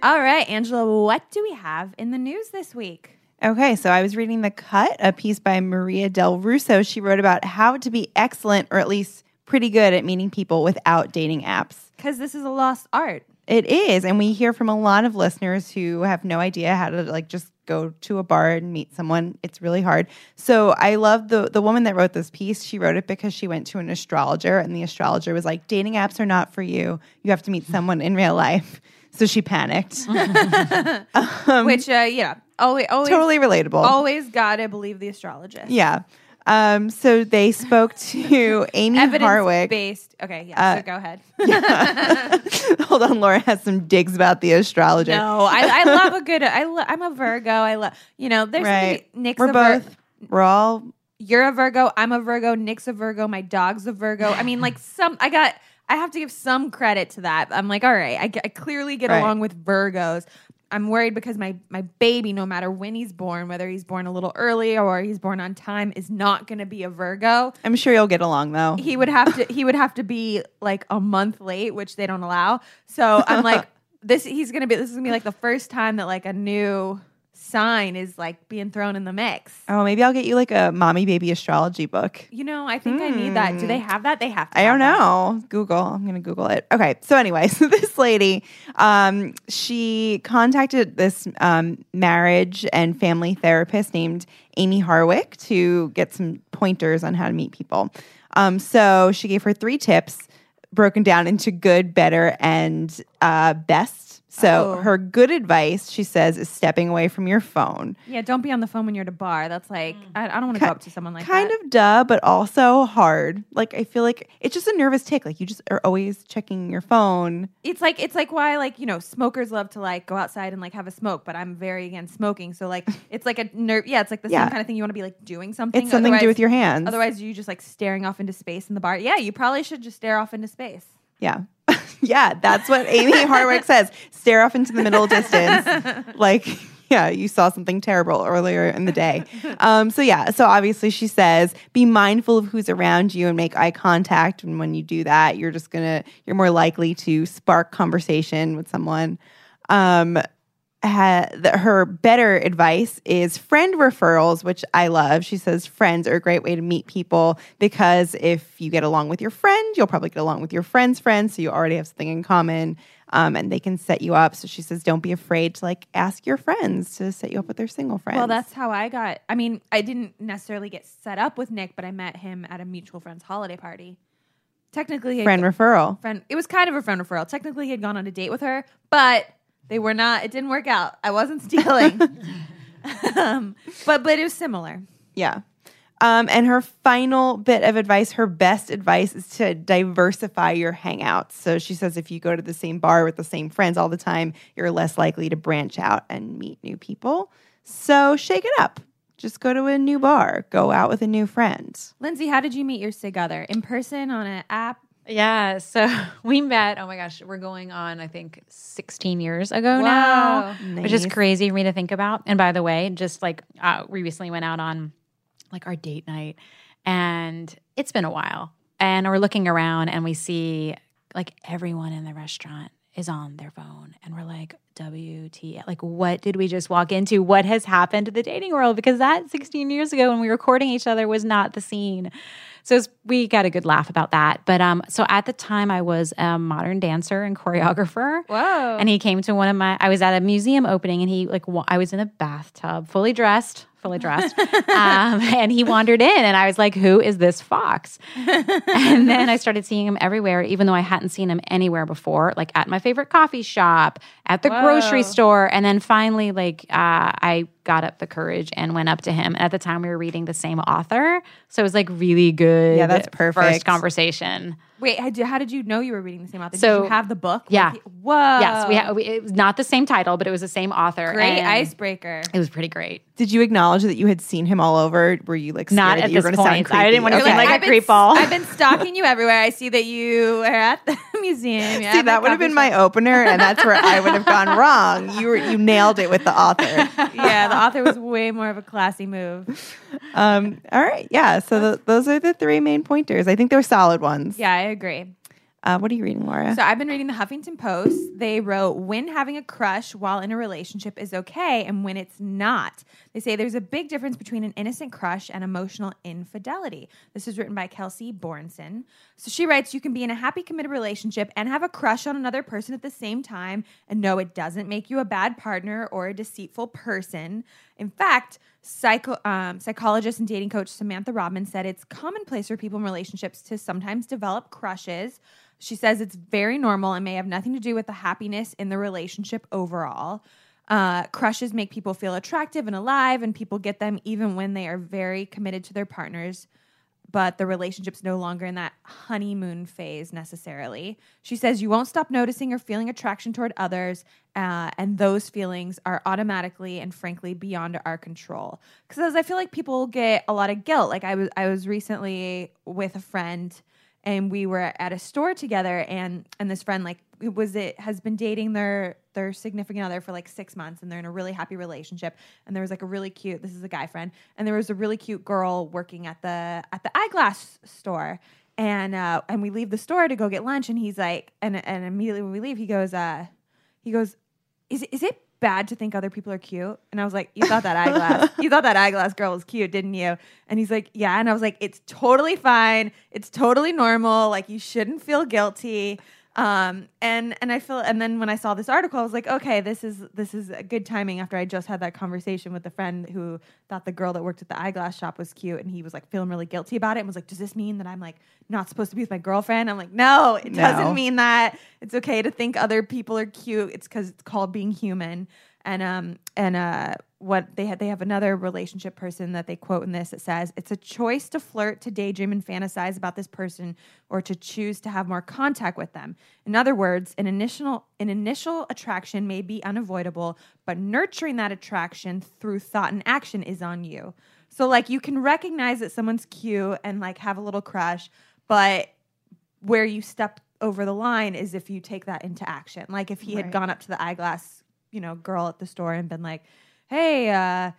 All right, Angela, what do we have in the news this week? Okay, so I was reading The Cut, a piece by Maria Del Russo. She wrote about how to be excellent or at least pretty good at meeting people without dating apps. Because this is a lost art. It is, and we hear from a lot of listeners who have no idea how to like just go to a bar and meet someone. It's really hard. So I love the the woman that wrote this piece. She wrote it because she went to an astrologer, and the astrologer was like, "Dating apps are not for you. You have to meet someone in real life." So she panicked. [laughs] Which, uh, yeah, always, always, totally relatable. always gotta believe the astrologist. Yeah. Um, so they spoke to [laughs] Amy Evidence Harwick. based. Okay, yeah, so go ahead. [laughs] yeah. [laughs] Hold on, Laura has some digs about the astrologer. No, I, I love a good. I lo- I'm a Virgo. I love you know. There's Right. Nick's We're a Vir- both. We're all. You're a Virgo. I'm a Virgo. Nick's a Virgo. My dog's a Virgo. I mean, like some. I got. I have to give some credit to that. I'm like, all right. I, I clearly get Right. along with Virgos. I'm worried because my my baby, no matter when he's born, whether he's born a little early or he's born on time, is not going to be a Virgo. I'm sure you'll get along though. He would have to. He would have to be like a month late, which they don't allow. So I'm like, [laughs] this. He's gonna be. This is gonna be like the first time that like a new sign is like being thrown in the mix. Oh, maybe I'll get you like a mommy baby astrology book. You know, I think I need that. Do they have that? They have to. I have don't that. know. Google. I'm gonna Google it. Okay. So anyway, [laughs] so this lady, um, she contacted this um, marriage and family therapist named Amy Harwick to get some pointers on how to meet people. Um, so she gave her three tips broken down into good, better, and uh, best. So Oh. her good advice, she says, is stepping away from your phone. Yeah, don't be on the phone when you're at a bar. That's like mm. I, I don't want to Ki- go up to someone like kind that. Kind of duh, but also hard. Like I feel like it's just a nervous tick. Like you just are always checking your phone. It's like it's like why like you know smokers love to like go outside and like have a smoke, but I'm very against smoking. So like [laughs] it's like a nerve. Yeah, it's like the Yeah. same kind of thing. You want to be like doing something. It's something to do with your hands. Otherwise, you just like staring off into space in the bar. Yeah, you probably should just stare off into space. Yeah. [laughs] yeah, that's what Amy Harwick says. Stare off into the middle distance. [laughs] like, yeah, you saw something terrible earlier in the day. Um, so, yeah, so obviously she says be mindful of who's around you and make eye contact. And when you do that, you're just going to, you're more likely to spark conversation with someone. Um, the, her better advice is friend referrals, which I love. She says friends are a great way to meet people because if you get along with your friend, you'll probably get along with your friend's friend. So you already have something in common um, and they can set you up. So she says, don't be afraid to like ask your friends to set you up with their single friends. Well, that's how I got. I mean, I didn't necessarily get set up with Nick, but I met him at a mutual friend's holiday party. Technically, had friend referral. friend. It was kind of a friend referral. Technically, he had gone on a date with her, but they were not. It didn't work out. I wasn't stealing. [laughs] um, but but it was similar. Yeah. Um, and her final bit of advice, her best advice is to diversify your hangouts. So she says if you go to the same bar with the same friends all the time, you're less likely to branch out and meet new people. So shake it up. Just go to a new bar, go out with a new friend. Lindsey, how did you meet your sig other? In person, on an app? Yeah, so [laughs] we met. Oh my gosh, we're going on I think 16 years ago now, which is crazy for me to think about. And by the way, just like uh, we recently went out on like our date night, and it's been a while. And we're looking around and we see like everyone in the restaurant is on their phone, and we're like, WT, like what did we just walk into? What has happened to the dating world? Because that 16 years ago when we were courting each other was not the scene. So we got a good laugh about that. But um, so at the time I was a modern dancer and choreographer. Whoa. And he came to one of my. I was at a museum opening, and he like I was in a bathtub, fully dressed, fully dressed, um, [laughs] and he wandered in, and I was like, "Who is this fox?" and then I started seeing him everywhere, even though I hadn't seen him anywhere before, like at my favorite coffee shop, at the grocery store, and then finally, like uh, I got up the courage and went up to him. And at the time, we were reading the same author, so it was like really good. Yeah, that's perfect. First conversation. Wait, how did, you know you were reading the same author? did So- you have the book? Yeah. you? Whoa. Yes, we, ha- we it was not the same title, but it was the same author. Great icebreaker. It was pretty great. Did you acknowledge that you had seen him all over? Were you like scared Not that at you were this going to sound point. creepy? I didn't want to Okay. seem like a I've been, creep ball. I've been stalking you everywhere. I see that you are at the [laughs] museum. See, that would have been my opener, and that's where I would have gone wrong. You were you nailed it with the author. [laughs] yeah, the author was way more of a classy move. Um, all right, yeah. So those are the three main pointers. I think they're solid ones. Yeah, I agree. Uh, what are you reading, Laura? So I've been reading the Huffington Post. They wrote when having a crush while in a relationship is okay and when it's not. They say there's a big difference between an innocent crush and emotional infidelity. This is written by Kelsey Borresen. So she writes you can be in a happy committed relationship and have a crush on another person at the same time and no it doesn't make you a bad partner or a deceitful person. In fact, psycho, um, psychologist and dating coach Samantha Rodman said it's commonplace for people in relationships to sometimes develop crushes. She says it's very normal and may have nothing to do with the happiness in the relationship overall. Uh, crushes make people feel attractive and alive, and people get them even when they are very committed to their partners but the relationship's no longer in that honeymoon phase necessarily. She says you won't stop noticing or feeling attraction toward others, uh, and those feelings are automatically and frankly beyond our control. Because I feel like people get a lot of guilt. Like I was, I was recently with a friend, and we were at a store together, and and this friend like was it has been dating their their significant other for like six months and they're in a really happy relationship and there was like a really cute this is a guy friend and there was a really cute girl working at the at the eyeglass store. And uh and we leave the store to go get lunch and he's like and and immediately when we leave he goes uh he goes is it, is it bad to think other people are cute. And i was like you thought that eyeglass you thought that eyeglass girl was cute didn't you? And he's like yeah. And i was like it's totally fine. It's totally normal. Like you shouldn't feel guilty Um, and and I feel and then when I saw this article, I was like, okay, this is this is a good timing after I just had that conversation with a friend who thought the girl that worked at the eyeglass shop was cute, and he was like feeling really guilty about it, and was like, does this mean that I'm like not supposed to be with my girlfriend? I'm like, no, it No. doesn't mean that. It's okay to think other people are cute. It's because it's called being human. And um and uh what they had they have another relationship person that they quote in this that says it's a choice to flirt, to daydream and fantasize about this person or to choose to have more contact with them. In other words, an initial an initial attraction may be unavoidable, but nurturing that attraction through thought and action is on you. So like you can recognize that someone's cute and like have a little crush, but where you step over the line is if you take that into action. Like if he had gone up to the eyeglass, you know, girl at the store and been like, "Hey, uh,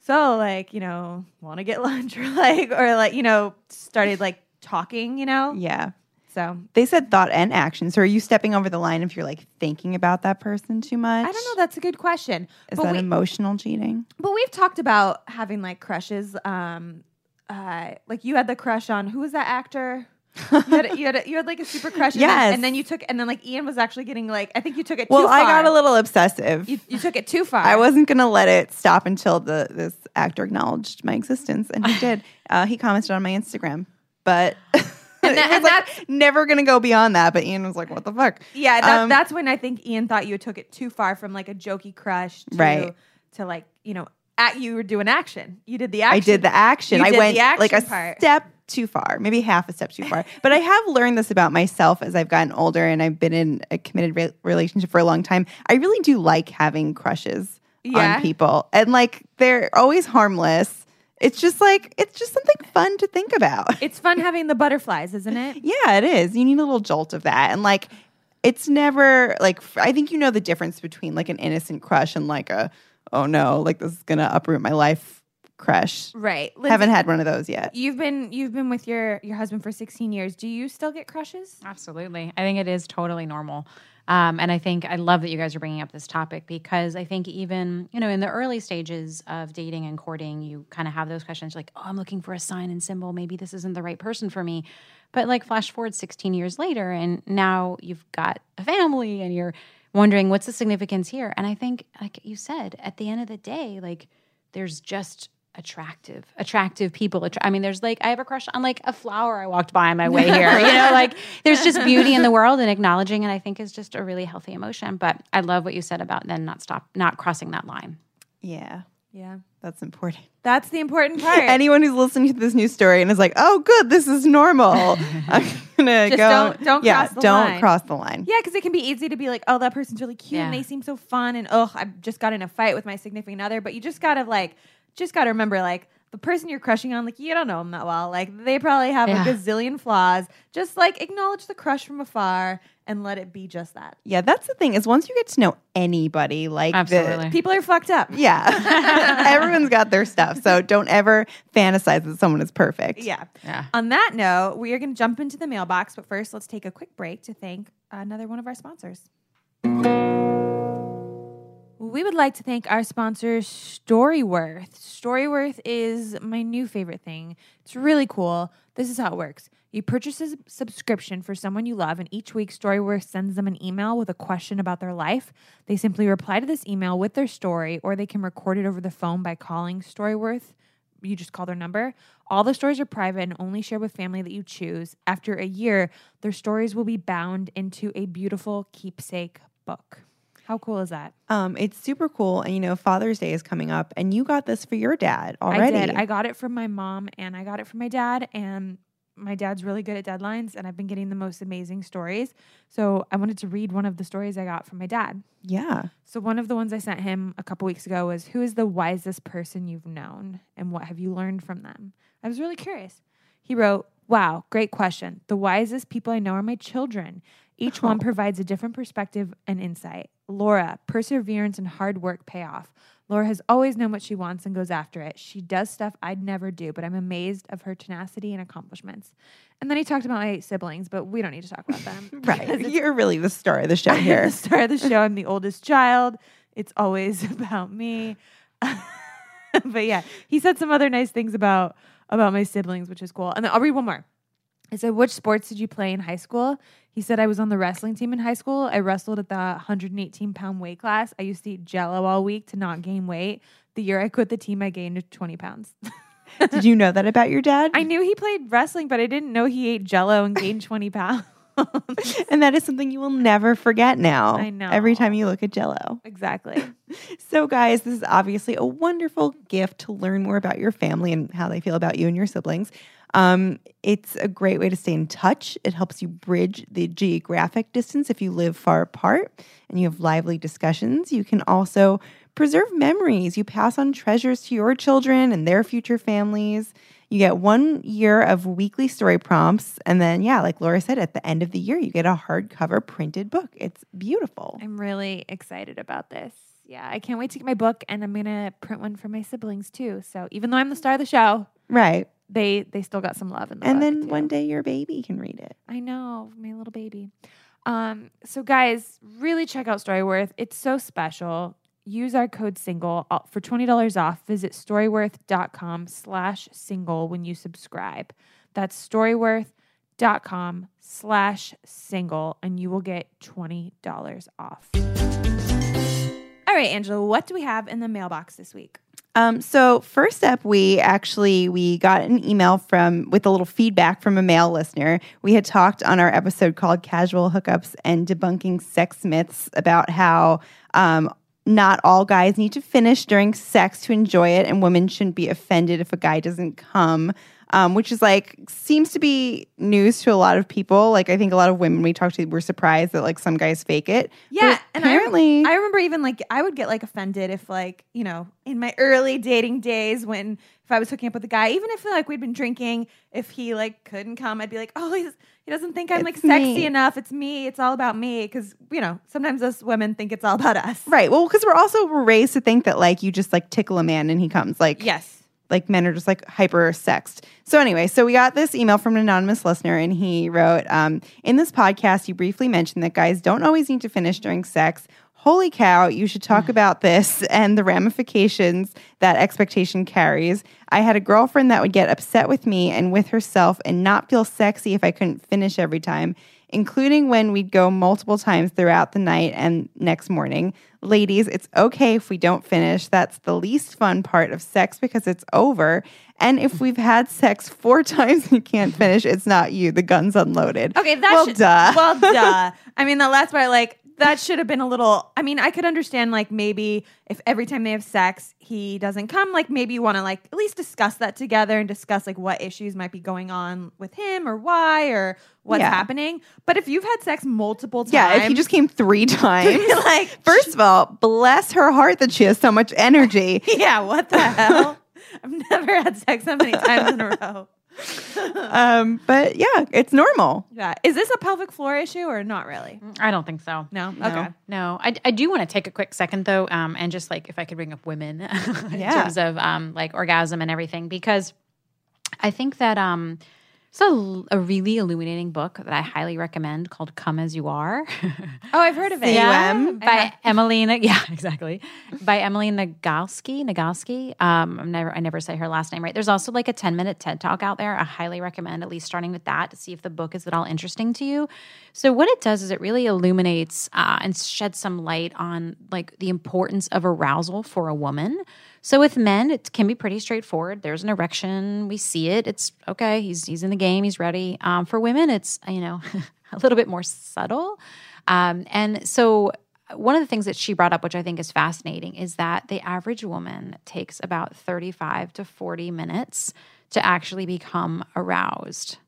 so like, you know, want to get [laughs] lunch or like, or like, you know, started like talking, you know." Yeah. So They said thought and action. So are you stepping over the line if you're like thinking about that person too much? I don't know. That's a good question. Is but that we, emotional cheating? but we've talked about having like crushes. Um, uh, like you had the crush on who was that actor? You, had, you, had a, you had like a super crush, and, then, Yes. and then you took, and then like Ian was actually getting like, I think you took it. Too far. Well, I got a little obsessive. You, you took it too far. I wasn't gonna let it stop until the this actor acknowledged my existence, and he [sighs] did. Uh, he commented on my Instagram, but [laughs] And that- and like never gonna go beyond that. But Ian was like, "What the fuck?" Yeah, that, Um, that's when I think Ian thought you took it too far from like a jokey crush to, Right. to like, you know, at you were doing action. You did the action. I did the action. You I went the action like a part. step too far, maybe half a step too far. but I have learned this about myself as I've gotten older and I've been in a committed re- relationship for a long time. I really do like having crushes Yeah. on people, and like they're always harmless. It's just like it's just something fun to think about. [laughs] It's fun having the butterflies, isn't it? Yeah, it is. You need a little jolt of that. And like, it's never like, I think you know the difference between like an innocent crush and like a, oh no, like this is going to uproot my life crush. Right. Lindsey, Haven't had one of those yet. You've been you've been with your your husband for 16 years. Do you still get crushes? Absolutely. I think it is totally normal. Um, and I think I love that you guys are bringing up this topic because I think even, you know, in the early stages of dating and courting, you kind of have those questions like, oh, I'm looking for a sign and symbol. Maybe this isn't the right person for me. But like flash forward 16 years later, and now you've got a family and you're wondering what's the significance here. And I think, like you said, at the end of the day, like there's just attractive attractive people Attra- i mean there's like i have a crush on like a flower i walked by on my [laughs] way here you know like there's just beauty in the world and acknowledging it i think is just a really healthy emotion but i love what you said about then not stop not crossing that line Yeah, Yeah. that's important. That's the important part. Anyone who's listening to this new story and is like, oh, good, this is normal. [laughs] I'm gonna Just go. don't- don't yeah, cross the don't line. cross the line. Yeah, because it can be easy to be like, oh, that person's really cute and they seem so fun, and oh, I just got in a fight with my significant other. But you just gotta like, just gotta remember like the person you're crushing on, like you don't know them that well. Like they probably have Yeah. a gazillion flaws. Just like acknowledge the crush from afar and let it be just that. Yeah, that's the thing is once you get to know anybody, like the- People are fucked up. [laughs] yeah, [laughs] everyone's got their stuff. So don't ever fantasize that someone is perfect. Yeah. yeah On that note, we are going to jump into the mailbox, but first, let's take a quick break to thank another one of our sponsors. We would like to thank our sponsor, Storyworth. Storyworth is my new favorite thing. It's really cool. This is how it works. You purchase a subscription for someone you love, and each week Storyworth sends them an email with a question about their life. They simply reply to this email with their story, or they can record it over the phone by calling Storyworth you just call their number. All the stories are private and only shared with family that you choose. After a year, their stories will be bound into a beautiful keepsake book. How cool is that? Um, it's super cool. And you know, Father's Day is coming up, and you got this for your dad already. I did. I got it from my mom and I got it from my dad. And my dad's really good at deadlines, and I've been getting the most amazing stories. So I wanted to read one of the stories I got from my dad. yeah. So one of the ones I sent him a couple weeks ago was who is the wisest person you've known and what have you learned from them? I was really curious. He wrote, "Wow, great question. The wisest people I know are my children. Each one provides a different perspective and insight. Laura, perseverance and hard work pay off. Laura has always known what she wants and goes after it. She does stuff I'd never do, but I'm amazed of her tenacity and accomplishments." And then he talked about my siblings, but we don't need to talk about them. [laughs] Right. You're really the star of the show [laughs] I'm here. the star of the show. I'm the oldest child. It's always [laughs] about me. but yeah, he said some other nice things about about my siblings, which is cool. And then I'll read one more. I said, Which sports did you play in high school? He said, I was on the wrestling team in high school. I wrestled at the 118 pound weight class. I used to eat jello all week to not gain weight. The year I quit the team, I gained 20 pounds. [laughs] Did you know that about your dad? I knew he played wrestling, but I didn't know he ate jello and gained 20 pounds. [laughs] and that is something you will never forget now. I know. Every time you look at Jello. exactly. [laughs] So, guys, this is obviously a wonderful gift to learn more about your family and how they feel about you and your siblings. Um, it's a great way to stay in touch. It helps you bridge the geographic distance if you live far apart and you have lively discussions. You can also preserve memories. You pass on treasures to your children and their future families. You get one year of weekly story prompts. And then, yeah, like Laura said, at the end of the year, you get a hardcover printed book. It's beautiful. I'm really excited about this. Yeah, I can't wait to get my book, and I'm gonna print one for my siblings too. So even though I'm the star of the show, Right. They they still got some love in the And then too. one day your baby can read it. I know, my little baby. Um, so guys, really check out Storyworth. It's so special. Use our code single uh, for $20 off. Visit storyworth.com slash single when you subscribe. That's storyworth.com slash single, and you will get $20 off. All right, Angela, what do we have in the mailbox this week? Um, so first up, we actually we got an email from with a little feedback from a male listener. We had talked on our episode called "Casual Hookups and Debunking Sex Myths" about how um, not all guys need to finish during sex to enjoy it, and women shouldn't be offended if a guy doesn't come. Um, which is like seems to be news to a lot of people. Like I think a lot of women we talked to were surprised that like some guys fake it. Yeah, But and I apparently, I, remember even like I would get like offended if like you know in my early dating days when if I was hooking up with a guy, even if like we'd been drinking, if he like couldn't come, I'd be like, oh, he's, he doesn't think I'm like sexy me. enough. It's me. It's all about me. Because you know sometimes us women think it's all about us. Right. Well, because we're also we're raised to think that like you just like tickle a man and he comes. Like Yes. Like men are just like hyper sexed. So anyway, so we got this email from an anonymous listener, and he wrote, um, "In this podcast, you briefly mentioned that guys don't always need to finish during sex." Holy cow, you should talk about this [laughs] and the ramifications that expectation carries. I had a girlfriend that would get upset with me and with herself and not feel sexy if I couldn't finish every time including when we'd go multiple times throughout the night and next morning. Ladies, it's okay if we don't finish. That's the least fun part of sex because it's over. And if we've had sex four [laughs] times and you can't finish, it's not you. The gun's unloaded. Okay, that well, should, duh. Well, duh. [laughs] I mean, the last part, like that should have been a little. I mean, I could understand like maybe if every time they have sex he doesn't come, like maybe you want to like at least discuss that together and discuss like what issues might be going on with him or why or what's Yeah. happening. But if you've had sex multiple times, yeah, if he just came three [laughs] times. like First of all, bless her heart that she has so much energy. [laughs] yeah, what the hell? [laughs] I've never had sex that many times in a row. [laughs] Um, but yeah, it's normal. Yeah, is this a pelvic floor issue or not really? I don't think so. No, No. okay. No, I, I do want to take a quick second though, um, and just like if I could bring up women [laughs] in Yeah. terms of um, like orgasm and everything, because I think that um, it's a, a really illuminating book that I highly recommend called "Come as You Are." Oh, I've heard of it. [laughs] C-U-M? by [laughs] Emily. Yeah, [laughs] exactly. By Emily Nagalski. Nagalski. Um, I'm never. I never say her last name right. There's also like a 10 minute TED talk out there. I highly recommend at least starting with that to see if the book is at all interesting to you. So what it does is it really illuminates uh, and sheds some light on like the importance of arousal for a woman. So with men, it can be pretty straightforward. There's an erection, we see it. It's okay. He's he's in the game. He's ready. Um, for women, it's you know [laughs] a little bit more subtle. Um, and so one of the things that she brought up, which I think is fascinating, is that the average woman takes about 35 to 40 minutes to actually become aroused.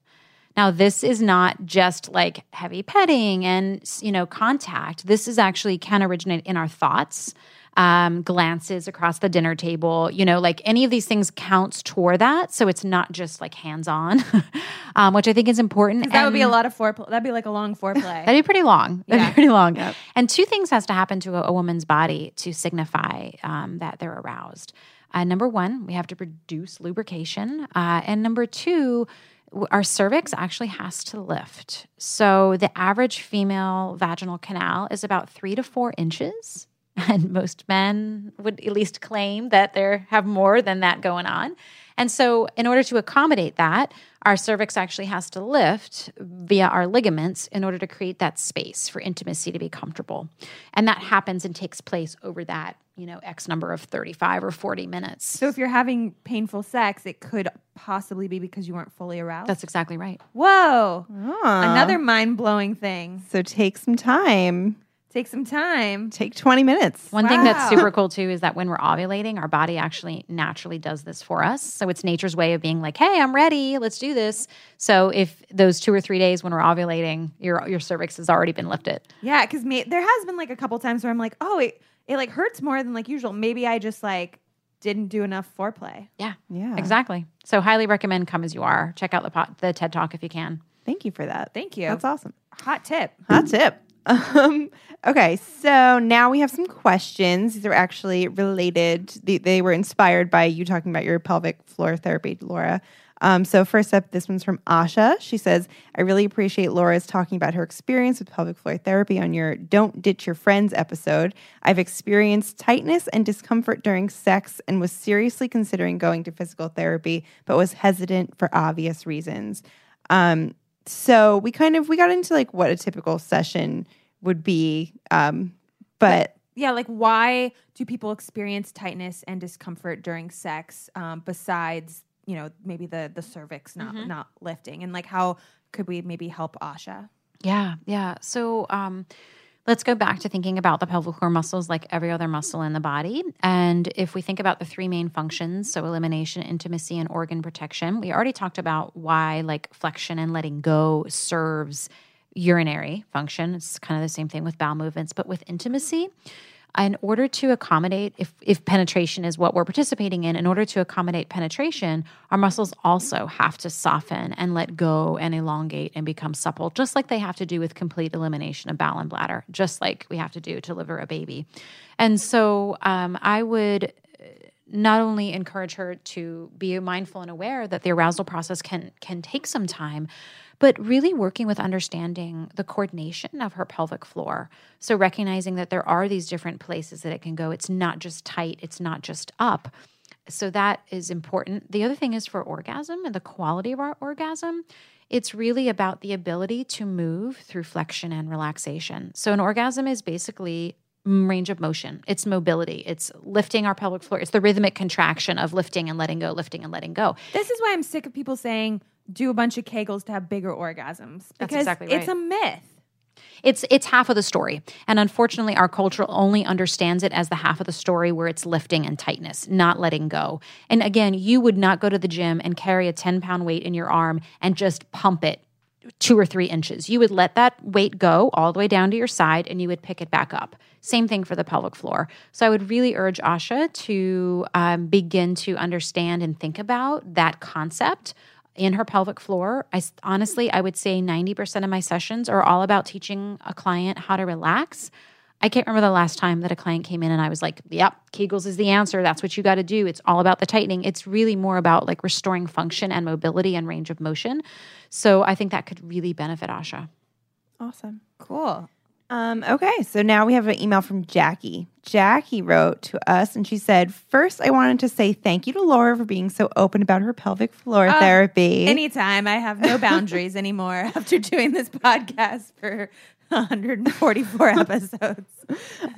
Now, this is not just like heavy petting and you know contact. This is actually can originate in our thoughts, um, glances across the dinner table. You know, like any of these things counts toward that. So it's not just like hands on, [laughs] um, which I think is important. That would be a lot of foreplay. That'd be like a long foreplay. [laughs] That'd be pretty long. That'd Yeah. be pretty long. And two things has to happen to a, a woman's body to signify um, that they're aroused. Uh, number one, we have to produce lubrication, uh, and number two, our cervix actually has to lift. So the average female vaginal canal is about three to four inches. [laughs] And most men would at least claim that they have more than that going on. And so, in order to accommodate that, our cervix actually has to lift via our ligaments in order to create that space for intimacy to be comfortable. And that happens and takes place over that, you know, X number of 35 or 40 minutes. So if you're having painful sex, it could possibly be because you weren't fully aroused. That's exactly right. Whoa. Ah. Another mind blowing thing. So take some time. Take some time. Take 20 minutes. One thing that's super cool too is that when we're ovulating, our body actually naturally does this for us. So it's nature's way of being like, "Hey, I'm ready. Let's do this." So if those 2 or 3 days when we're ovulating, your your cervix has already been lifted. Yeah, because there has been like a couple times where I'm like, oh, it, it like hurts more than like usual. Maybe I just like didn't do enough foreplay. Yeah. Yeah. Exactly. So highly recommend come as you are. Check out the pot, the TED Talk if you can. Thank you for that. Thank you. That's awesome. Hot tip. Hot tip. Um, okay, so now we have some questions. These are actually related. They, they were inspired by you talking about your pelvic floor therapy, Laura. Um, so first up, this one's from Asha. She says, "I really appreciate Laura's talking about her experience with pelvic floor therapy on your "Don't Ditch Your Friends" episode. I've experienced tightness and discomfort during sex and was seriously considering going to physical therapy, but was hesitant for obvious reasons." Um, so we kind of we got into like what a typical session would be um but Yeah, like why do people experience tightness and discomfort during sex um, besides, you know, maybe the the cervix not not lifting? And like how could we maybe help Asha? Yeah, yeah. So um, let's go back to thinking about the pelvic floor muscles like every other muscle in the body. And if we think about the three main functions, so elimination, intimacy, and organ protection, we already talked about why like flexion and letting go serves urinary function. It's kind of the same thing with bowel movements, but with intimacy. In order to accommodate, if, if penetration is what we're participating in, in order to accommodate penetration, our muscles also have to soften and let go and elongate and become supple, just like they have to do with complete elimination of bowel and bladder, just like we have to do to deliver a baby. And so um, I would not only encourage her to be mindful and aware that the arousal process can can take some time but really working with understanding the coordination of her pelvic floor so recognizing that there are these different places that it can go it's not just tight it's not just up so that is important the other thing is for orgasm and the quality of our orgasm it's really about the ability to move through flexion and relaxation so an orgasm is basically range of motion. It's mobility. It's lifting our pelvic floor. It's the rhythmic contraction of lifting and letting go, lifting and letting go. This is why I'm sick of people saying do a bunch of kegels to have bigger orgasms That's because exactly it's a myth. It's it's half of the story. And unfortunately our culture only understands it as the half of the story where it's lifting and tightness, not letting go. And again, you would not go to the gym and carry a 10 pound weight in your arm and just pump it two or three inches. You would let that weight go all the way down to your side and you would pick it back up. Same thing for the pelvic floor. So I would really urge Asha to um, begin to understand and think about that concept in her pelvic floor. I honestly, I would say 90% of my sessions are all about teaching a client how to relax. I can't remember the last time that a client came in and I was like, yep, Kegels is the answer. That's what you got to do. It's all about the tightening. It's really more about like restoring function and mobility and range of motion. So I think that could really benefit Asha. awesome Cool. Um okay so now we have an email from jackie jackie wrote to us and she said first i wanted to say thank you to laura for being so open about her pelvic floor Oh, therapy Anytime. I have no [laughs] boundaries anymore after doing this podcast for 144 [laughs] episodes.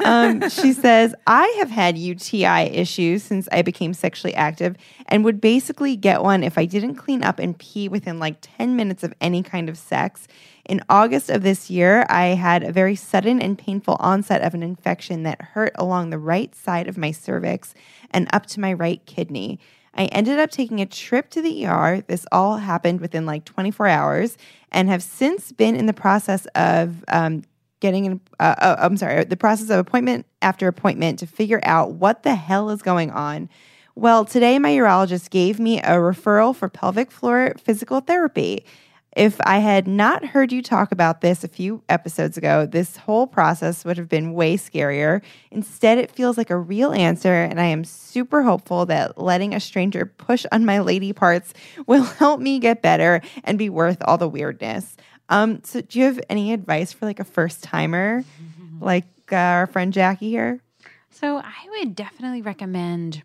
um, she says, I have had UTI issues since I became sexually active and would basically get one if I didn't clean up and pee within like 10 minutes of any kind of sex. In August of this year, I had a very sudden and painful onset of an infection that hurt along the right side of my cervix and up to my right kidney. I ended up taking a trip to the ER. This all happened within like 24 hours and have since been in the process of um, getting an, uh, uh, I'm sorry, the process of appointment after appointment to figure out what the hell is going on. Well, today my urologist gave me a referral for pelvic floor physical therapy. If I had not heard you talk about this a few episodes ago, this whole process would have been way scarier. Instead, it feels like a real answer, and I am super hopeful that letting a stranger push on my lady parts will [laughs] help me get better and be worth all the weirdness. Um, so, do you have any advice for like a first timer, [laughs] like uh, our friend Jackie here? So I would definitely recommend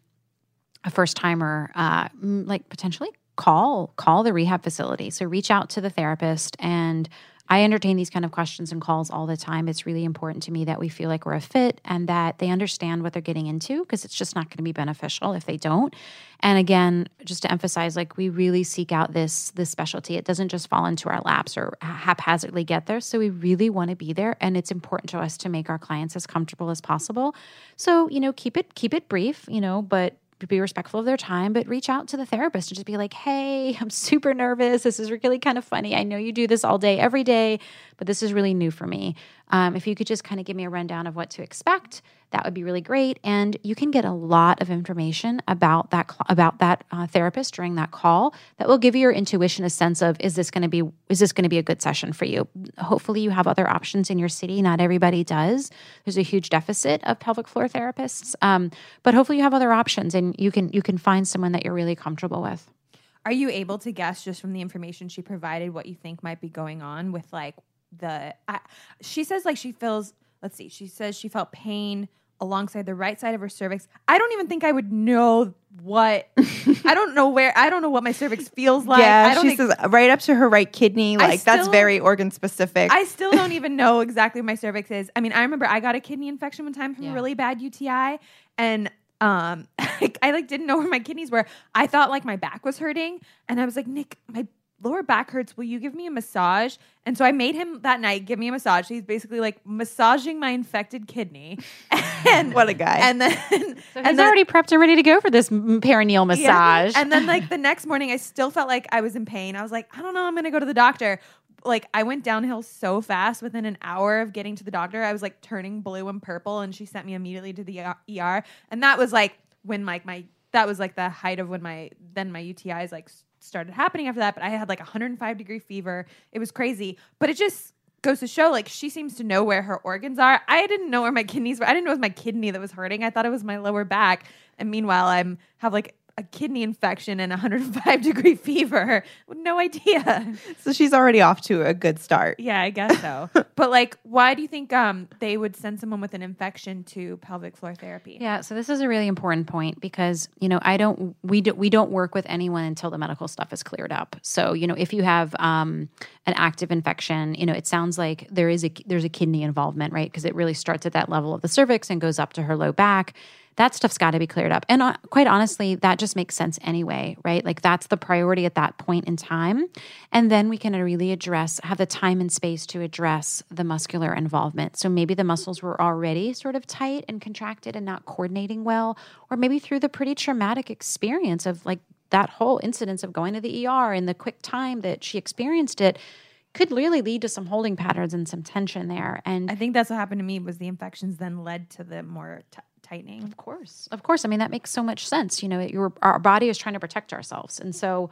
a first timer, uh, like potentially call call the rehab facility. So reach out to the therapist and. I entertain these kind of questions and calls all the time. It's really important to me that we feel like we're a fit and that they understand what they're getting into because it's just not going to be beneficial if they don't. And again, just to emphasize, like we really seek out this this specialty. It doesn't just fall into our laps or haphazardly get there. So we really want to be there, and it's important to us to make our clients as comfortable as possible. So you know, keep it keep it brief, you know, but be respectful of their time, but reach out to the therapist and just be like, hey, [laughs] I'm super nervous. This is really kind of funny. I know you do this all day, every day, but this is really new for me. Um, if you could just kind of give me a rundown of what to expect, that would be really great. And you can get a lot of information about that about that uh, therapist during that call that will give your intuition a sense of is this going to be is this going to be a good session for you. Hopefully, you have other options in your city. Not everybody does. There's a huge deficit of pelvic floor therapists, um, but hopefully, you have other options and you can you can find someone that you're really comfortable with. Are you able to guess just from the information she provided what you think might be going on with like the? I, she says like she feels. Let's see. She says she felt pain alongside the right side of her cervix. I don't even think I would know what. [laughs] I don't know where. I don't know what my cervix feels like. I yeah, she says right up to her right kidney. I Like that's very organ specific. I still don't even know exactly what my cervix is. I mean, I remember I got a kidney infection one time from Yeah. a really bad UTI, and um, [laughs] I like didn't know where my kidneys were. I thought like my back was hurting, and I was like, Nick, my lower back hurts. Will you give me a massage? And so I made him that night give me a massage. He's basically like massaging my infected kidney, [laughs] and what a guy. and then [laughs] So and he's then- already prepped and ready to go for this perineal massage. yeah. And then like [laughs] the next morning, I still felt like I was in pain. I was like, I don't know, I'm gonna go to the doctor. Like I went downhill so fast within an hour of getting to the doctor. I was like turning blue and purple, and she sent me immediately to the ER. And that was like when like my that was like the height of when my then my UTIs like s- started happening after that. But I had like 105 degree fever. It was crazy. But it just goes to show like she seems to know where her organs are. I didn't know where my kidneys were. I didn't know it was my kidney that was hurting. I thought it was my lower back. And meanwhile, I'm have like a kidney infection and 105 degree fever. No idea. so she's already off to a good start. Yeah, I guess so. [laughs] but like, why do you think um they would send someone with an infection to pelvic floor therapy? Yeah, so this is a really important point because you know I don't we do, we don't work with anyone until the medical stuff is cleared up. So you know if you have um, an active infection, you know it sounds like there is a there's a kidney involvement, right? Because it really starts at that level of the cervix and goes up to her low back. That stuff's got to be cleared up, and uh, quite honestly, that just makes sense anyway, right? Like that's the priority at that point in time, and then we can really address have the time and space to address the muscular involvement. So maybe the muscles were already sort of tight and contracted and not coordinating well, or maybe through the pretty traumatic experience of like that whole incidence of going to the ER and the quick time that she experienced it could really lead to some holding patterns and some tension there. And I think that's what happened to me was the infections then led to the more t- tightening. Of course, of course. I mean, that makes so much sense. You know, your our body is trying to protect ourselves, and so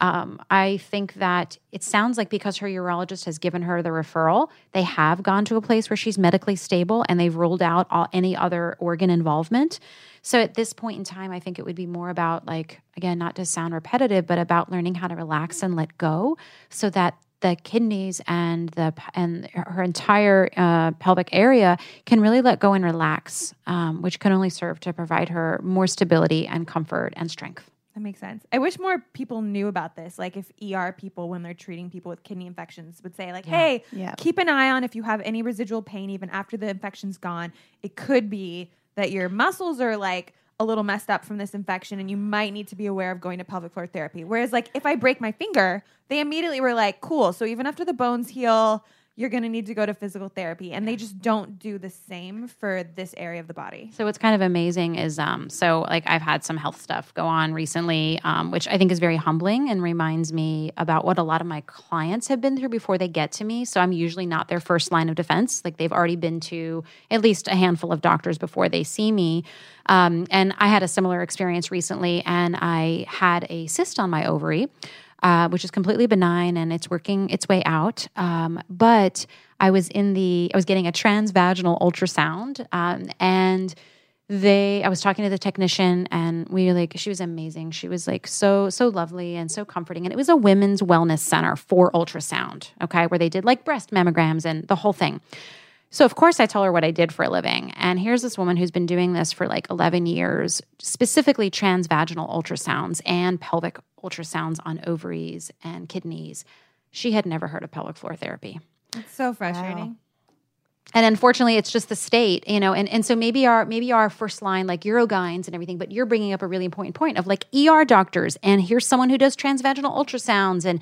um, I think that it sounds like because her urologist has given her the referral, they have gone to a place where she's medically stable and they've ruled out all, any other organ involvement. So at this point in time, I think it would be more about like again, not to sound repetitive, but about learning how to relax and let go, so that the kidneys and the and her entire uh, pelvic area can really let go and relax, um, which can only serve to provide her more stability and comfort and strength. That makes sense. I wish more people knew about this. Like if ER people, when they're treating people with kidney infections, would say like, "Hey, Yeah. keep an eye on if you have any residual pain even after the infection's gone. It could be that your muscles are like a little messed up from this infection, and you might need to be aware of going to pelvic floor therapy." Whereas like if I break my finger, they immediately were like, "Cool." So even after the bones heal, you're going to need to go to physical therapy, and they just don't do the same for this area of the body. So what's kind of amazing is, um, so like I've had some health stuff go on recently, um, which I think is very humbling and reminds me about what a lot of my clients have been through before they get to me. So I'm usually not their first line of defense. Like they've already been to at least a handful of doctors before they see me. Um, and I had a similar experience recently, and I had a cyst on my ovary uh, which is completely benign and it's working its way out. Um, but I was in the, I was getting a transvaginal ultrasound, um, and they, I was talking to the technician, and we were like, she was amazing. She was like so, so lovely and so comforting. And it was a women's wellness center for ultrasound, okay, where they did like breast mammograms and the whole thing. So, of course, I tell her what I did for a living. And here's this woman who's been doing this for like 11 years, specifically transvaginal ultrasounds and pelvic ultrasounds on ovaries and kidneys. She had never heard of pelvic floor therapy. It's so frustrating. And unfortunately, it's just the state, you know. And, and so maybe our maybe our first line, like Urogyn's and everything, but you're bringing up a really important point of like ER doctors, and here's someone who does transvaginal ultrasounds, and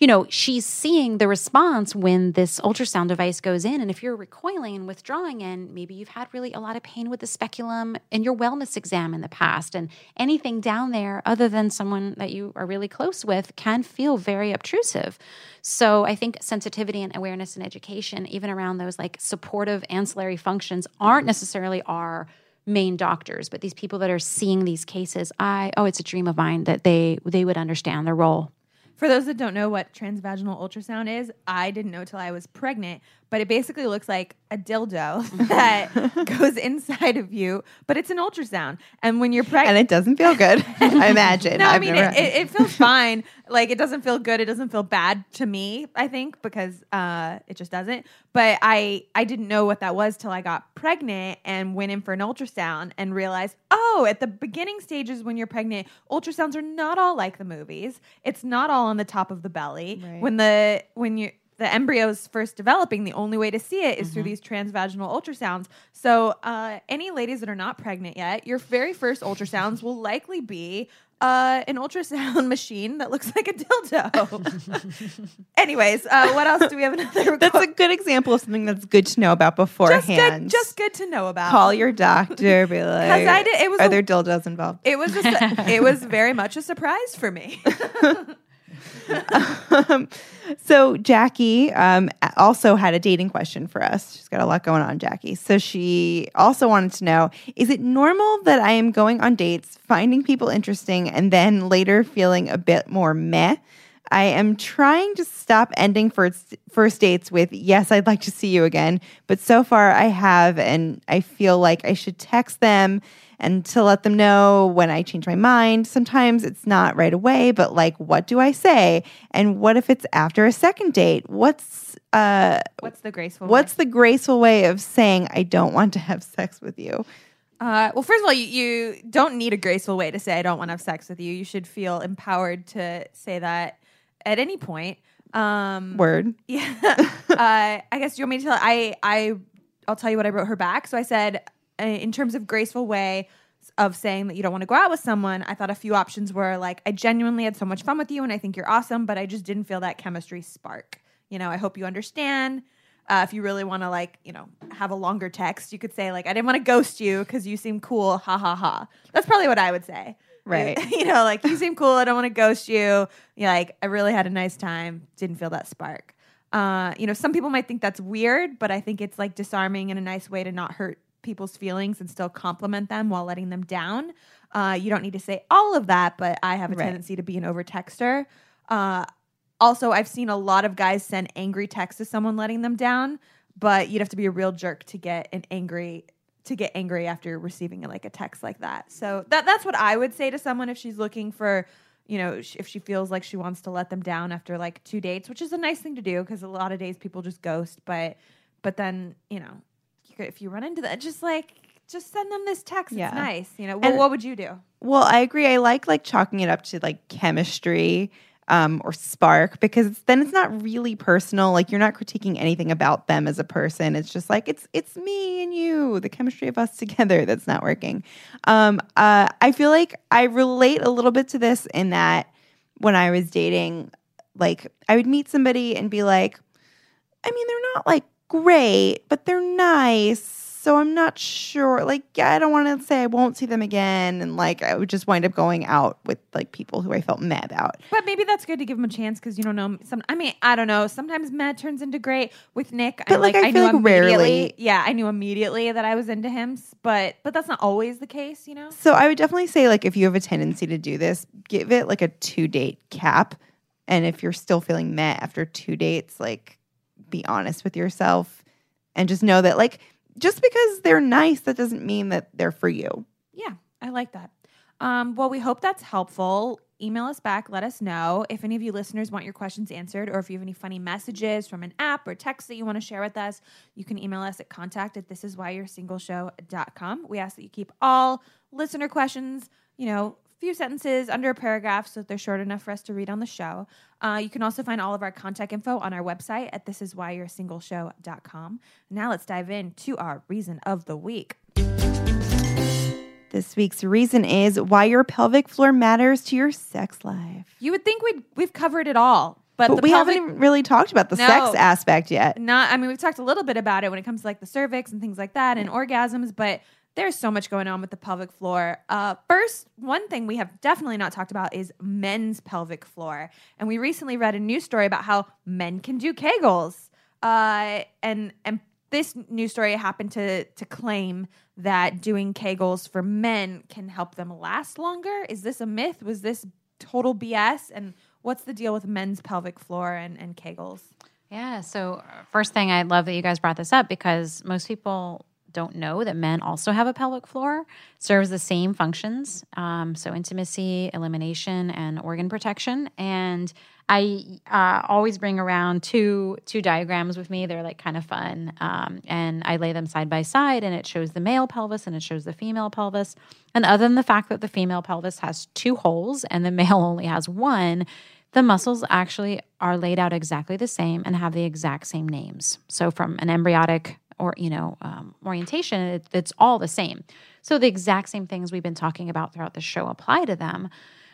you know, she's seeing the response when this ultrasound device goes in. And if you're recoiling and withdrawing, and maybe you've had really a lot of pain with the speculum in your wellness exam in the past, and anything down there other than someone that you are really close with can feel very obtrusive. So I think sensitivity and awareness and education, even around those like supportive ancillary functions, aren't necessarily our main doctors but these people that are seeing these cases i oh it's a dream of mine that they they would understand their role For those that don't know what transvaginal ultrasound is, I didn't know till I was pregnant, but it basically looks like a dildo [laughs] that goes inside of you, but it's an ultrasound. And when you're pregnant, and it doesn't feel good. [laughs] I imagine. no, I I've mean it, it, it feels [laughs] fine. Like it doesn't feel good. It doesn't feel bad to me. I think because uh, it just doesn't. But I I didn't know what that was till I got pregnant and went in for an ultrasound and realized oh at the beginning stages when you're pregnant ultrasounds are not all like the movies. It's not all on the top of the belly. Right. When the when you the embryo's first developing, the only way to see it is through these transvaginal ultrasounds. So, uh, any ladies that are not pregnant yet, your very first ultrasounds will likely be uh, an ultrasound [laughs] machine that looks like a dildo. [laughs] Anyways, uh, what else do we have another? [laughs] that's a good example of something that's good to know about just beforehand. good, just good to know about. call your doctor. Be like, I did- it was are a- there dildos involved? It was a, it was very much a surprise for me. Um, [laughs] so Jackie um, also had a dating question for us. She's got a lot going on, Jackie. So she also wanted to know: Is it normal that I am going on dates, finding people interesting, and then later feeling a bit more meh? I am trying to stop ending first first dates with "Yes, I'd like to see you again," but so far I have, and I feel like I should text them and to let them know when I change my mind. Sometimes it's not right away, but like, what do I say? And what if it's after a second date? What's uh, What's the graceful? way? what's the graceful way of saying I don't want to have sex with you? Uh, well, first of all, you, you don't need a graceful way to say I don't want to have sex with you. You should feel empowered to say that at any point. Um, Word. [laughs] Yeah. uh, I guess you want me to tell I I I'll tell you what I wrote her back. So I said in terms of graceful way of saying that you don't want to go out with someone, I thought a few options were like I genuinely had so much fun with you and I think you're awesome, but I just didn't feel that chemistry spark. You know, I hope you understand. Uh, if you really want to like, you know, have a longer text, you could say like I didn't want to ghost you because you seem cool, ha ha ha. That's probably what I would say. Right. [laughs] you know, like you seem cool. I don't want to ghost you. You're like, I really had a nice time. Didn't feel that spark. Uh, you know, some people might think that's weird, but I think it's like disarming and a nice way to not hurt people's feelings and still compliment them while letting them down. Uh, you don't need to say all of that, but I have a Right. tendency to be an over texter. Uh, also, I've seen a lot of guys send angry texts to someone letting them down, but you'd have to be a real jerk to get an angry to get angry after receiving like a text like that. So that that's what I would say to someone if she's looking for, you know, sh- if she feels like she wants to let them down after like two dates, which is a nice thing to do because a lot of days people just ghost, but but then, you know, could, if you run into that just like just send them this text. Yeah. It's nice. You know, well, And- what would you do? Well, I agree. I like like chalking it up to like chemistry um, or spark because it's, then it's not really personal. Like you're not critiquing anything about them as a person. It's just like it's it's me and you, the chemistry of us [laughs] together that's not working. Um, uh, I feel like I relate a little bit to this in that when I was dating, like I would meet somebody and be like, I mean, they're not like great, but they're nice. So I'm not sure. Like, I don't want to say I won't see them again. And like, I would just wind up going out with like people who I felt mad about. But maybe that's good to give him a chance because you don't know. Some, I mean, I don't know. Sometimes Matt turns into great with Nick. But, like, I feel like rarely- Yeah, I knew immediately that I was into him. But but that's not always the case, you know. So I would definitely say, like, if you have a tendency to do this, give it like a two date cap. And if you're still feeling meh after two dates, like, be honest with yourself and just know that, like, just because they're nice, that doesn't mean that they're for you. Yeah, I like that. Um, well, we hope that's helpful. email us back. Let us know if any of you listeners want your questions answered or if you have any funny messages from an app or text that you want to share with us. You can email us at contact at thisiswhyyou'resingleshow.com. We ask that you keep all listener questions, you know, few sentences under a paragraph so that they're short enough for us to read on the show. Uh, you can also find all of our contact info on our website at thisiswhyyou'resingleshow.com. Now let's dive into our reason of the week. This week's reason is why your pelvic floor matters to your sex life. You would think we'd we've covered it all, but, But the we pelvic, haven't really talked about the No. sex aspect yet. not. I mean, we've talked a little bit about it when it comes to like the cervix and things like that and orgasms, but there's so much going on with the pelvic floor. Uh, first, one thing we have definitely not talked about is men's pelvic floor, and we recently read a news story about how men can do Kegels, uh, and and this news story happened to to claim that doing Kegels for men can help them last longer. Is this a myth? Was this total BS? And what's the deal with men's pelvic floor and, and Kegels? Yeah. So, uh, first thing, I love that you guys brought this up because most people don't know that men also have a pelvic floor, serves the same functions. Um, so, intimacy, elimination, and organ protection. And I uh, always bring around two two diagrams with me. They're like kind of fun, um, and I lay them side by side, and it shows the male pelvis and it shows the female pelvis. And other than the fact that the female pelvis has two holes and the [laughs] male only has one, the muscles actually are laid out exactly the same and have the exact same names. So from an embryonic or you know um, orientation, it, it's all the same. So the exact same things we've been talking about throughout the show apply to them.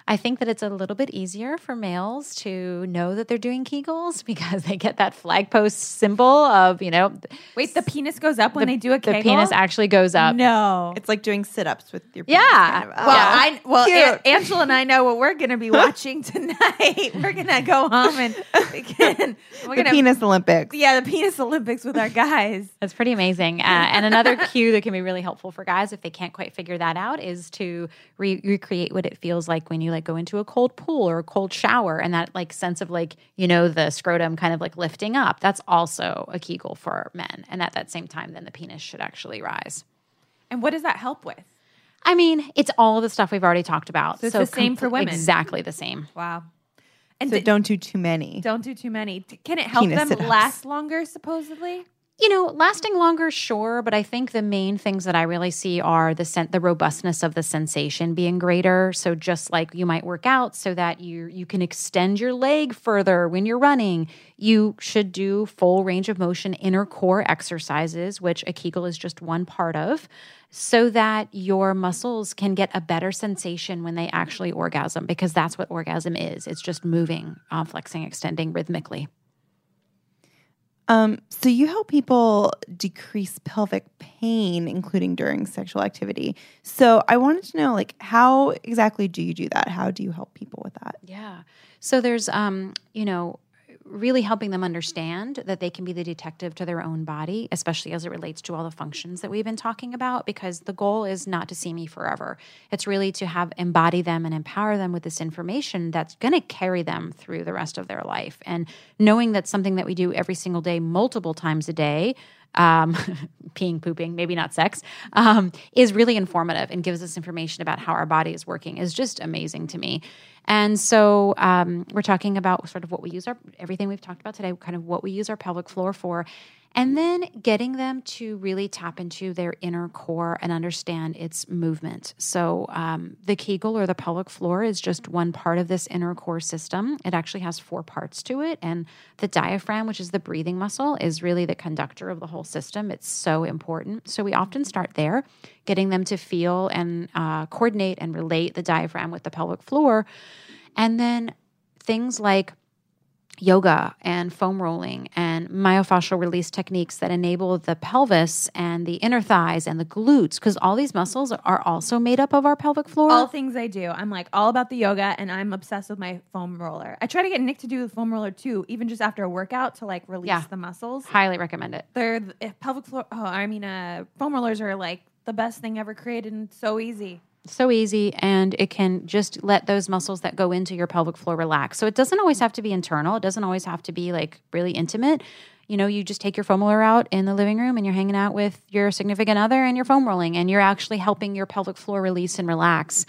I think that it's a little bit easier for males to know that they're doing Kegels [laughs] because they get that flag post symbol of you know Wait, the penis goes up when they do a Kegel? the penis actually goes up. No. It's like doing sit ups with your penis, Yeah. kind of. well, Oh, I well, cute. An- Angela and I know what we're going to be [laughs] watching tonight. we're going to go home and we can, we're going to penis Olympics. yeah, the penis Olympics with our guys. That's pretty amazing. Uh, [laughs] and another cue that can be really helpful for guys if they can't quite figure that out is to re- recreate what it feels like when you like go into a cold pool or a cold shower and that like sense of like, you know, the scrotum kind of like lifting up. That's also a Kegel for men. And at that same time, then the penis should actually rise. And what does that help with? I mean, it's all the stuff we've already talked about. So it's the same for comple- women. Exactly the same. Wow. And So di- don't do too many. don't do too many. Can it help Penis them last longer supposedly? You know, lasting longer, sure, but I think the main things that I really see are the sen- the robustness of the sensation being greater. So just like you might work out so that you you can extend your leg further when you're running, you should do full range of motion inner core exercises, which a Kegel is just one part of, so that your muscles can get a better sensation when they actually orgasm because that's what orgasm is. It's just moving, uh, flexing, extending rhythmically. Um, so you help people decrease pelvic pain, including during sexual activity. So I wanted to know, like, how exactly do you do that? How do you help people with that? Yeah. So there's, um, you know, really helping them understand that they can be the detective to their own body, especially as it relates to all the functions that we've been talking about, because the goal is not to see me forever. It's really to have embody them and empower them with this information that's going to carry them through the rest of their life. And knowing that something that we do every single day, multiple times a day, um, [laughs] peeing, pooping, maybe not sex, um, is really informative and gives us information about how our body is working is just amazing to me. And so um, we're talking about sort of what we use our everything we've talked about today, kind of what we use our pelvic floor for, and then getting them to really tap into their inner core and understand its movement. So um, the Kegel or the pelvic floor is just one part of this inner core system. It actually has four parts to it, and the diaphragm, which is the breathing muscle, is really the conductor of the whole system. It's so important. So we often start there, getting them to feel and uh, coordinate and relate the diaphragm with the pelvic floor. And then things like yoga and foam rolling and myofascial release techniques that enable the pelvis and the inner thighs and the glutes, because all these muscles are also made up of our pelvic floor. All things I do. I'm like all about the yoga and I'm obsessed with my foam roller. I try to get Nick to do the foam roller too, even just after a workout to like release Yeah. the muscles. Highly recommend it. They're if pelvic floor. Oh, I mean, uh, foam rollers are like the best thing ever created and so easy. So easy and it can just let those muscles that go into your pelvic floor relax. So it doesn't always have to be internal. It doesn't always have to be like really intimate. You know, you just take your foam roller out in the living room and you're hanging out with your significant other and you're foam rolling and you're actually helping your pelvic floor release and relax.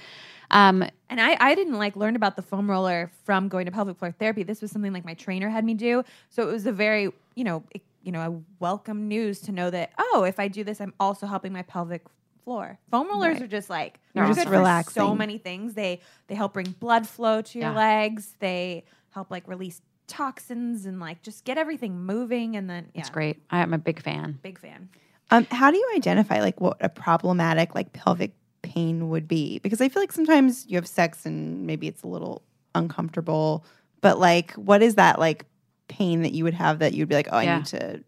Um, And I, I didn't like learn about the foam roller from going to pelvic floor therapy. This was something like my trainer had me do. So it was a very, you know, it, you know, a welcome news to know that oh, if I do this, I'm also helping my pelvic floor. Foam rollers Right. are just like They're they're just good for so many things. They they help bring blood flow to your Yeah. legs. They help like release toxins and like just get everything moving. And then yeah, It's great. I am a big fan. Big fan. Um, how do you identify like what a problematic like pelvic pain would be? Because I feel like sometimes you have sex and maybe it's a little uncomfortable, but like what is that like pain that you would have that you'd be like, oh, I Yeah. need to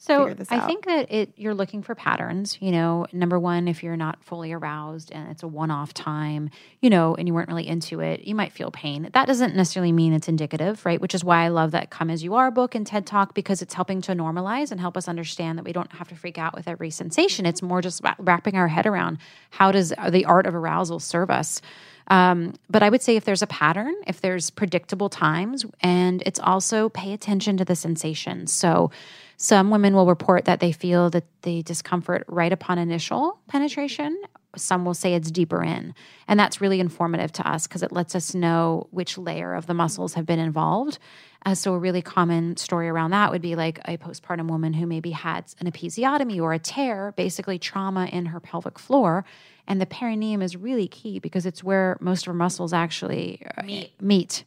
So I think that it you're looking for patterns. You know, number one, if you're not fully aroused and it's a one-off time, you know, and you weren't really into it, you might feel pain. That doesn't necessarily mean it's indicative, right? Which is why I love that "Come as You Are" book and TED Talk because it's helping to normalize and help us understand that we don't have to freak out with every sensation. It's more just wrapping our head around how does the art of arousal serve us. Um, but I would say if there's a pattern, if there's predictable times, and it's also pay attention to the sensations. So some women will report that they feel that the discomfort right upon initial penetration. Some will say it's deeper in. And that's really informative to us because it lets us know which layer of the muscles have been involved. Uh, so, a really common story around that would be like a postpartum woman who maybe had an episiotomy or a tear, basically trauma in her pelvic floor. And the perineum is really key because it's where most of our muscles actually uh, meet.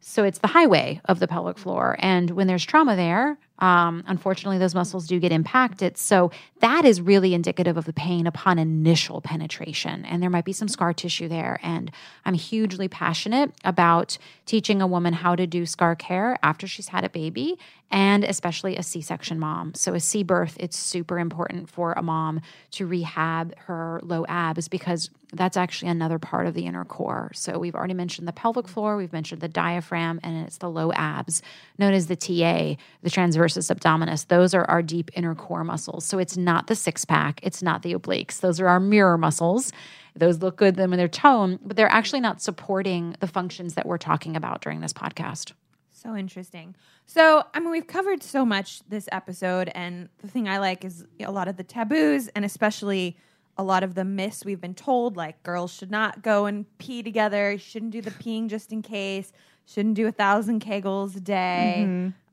So it's the highway of the pelvic floor. And when there's trauma there, um, unfortunately, those muscles do get impacted. So that is really indicative of the pain upon initial penetration. And there might be some scar tissue there. And I'm hugely passionate about teaching a woman how to do scar care after she's had a baby and especially a C section mom. So, a C birth, it's super important for a mom to rehab her low abs because that's actually another part of the inner core. So, we've already mentioned the pelvic floor, we've mentioned the diaphragm, and it's the low abs, known as the TA, the transversus abdominis. Those are our deep inner core muscles. So, it's not the six pack, it's not the obliques. Those are our mirror muscles. Those look good then when they're tone, but they're actually not supporting the functions that we're talking about during this podcast. So interesting. So, I mean, we've covered so much this episode, and the thing I like is a lot of the taboos, and especially a lot of the myths we've been told, like girls should not go and pee together, shouldn't do the peeing just in case, shouldn't do a thousand kegels a day.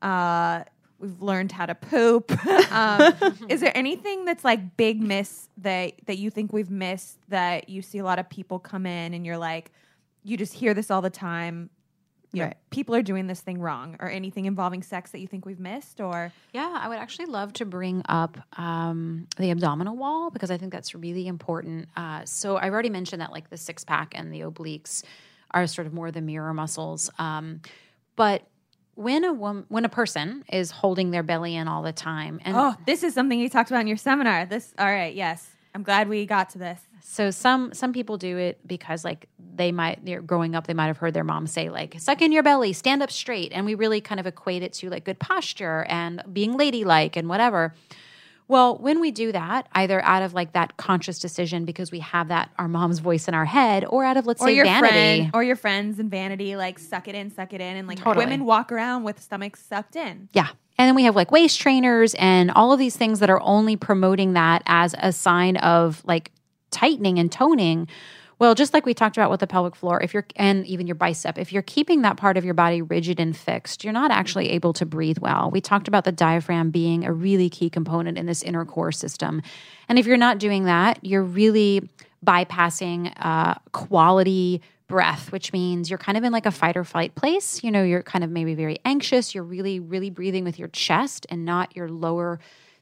Uh, we've learned how to poop. [laughs] um, is there anything that's like big myths that that you think we've missed that you see a lot of people come in and you're like, you just hear this all the time? You know, Right. people are doing this thing wrong or anything involving sex that you think we've missed or Yeah, I would actually love to bring up um, the abdominal wall because I think that's really important. Uh, so I've already mentioned that like the six pack and the obliques are sort of more the mirror muscles. Um, but when a woman, when a person is holding their belly in all the time, and oh this is something you talked about in your seminar this all right yes i'm glad we got to this So some some people do it because like they might they're growing up they might have heard their mom say like suck in your belly, stand up straight, and we really kind of equate it to like good posture and being ladylike and whatever. Well, when we do that, either out of like that conscious decision because we have that our mom's voice in our head, or out of let's or say your vanity, friend or your friends and vanity like suck it in suck it in and like Totally. women walk around with stomachs sucked in Yeah. And then we have like waist trainers and all of these things that are only promoting that as a sign of like tightening and toning. Well, just like we talked about with the pelvic floor, if you're and even your bicep, if you're keeping that part of your body rigid and fixed, you're not actually able to breathe well. We talked about the diaphragm being a really key component in this inner core system. And if you're not doing that, you're really bypassing uh, quality breath, which means you're kind of in like a fight or flight place. You know, you're kind of maybe very anxious. You're really, really breathing with your chest and not your lower.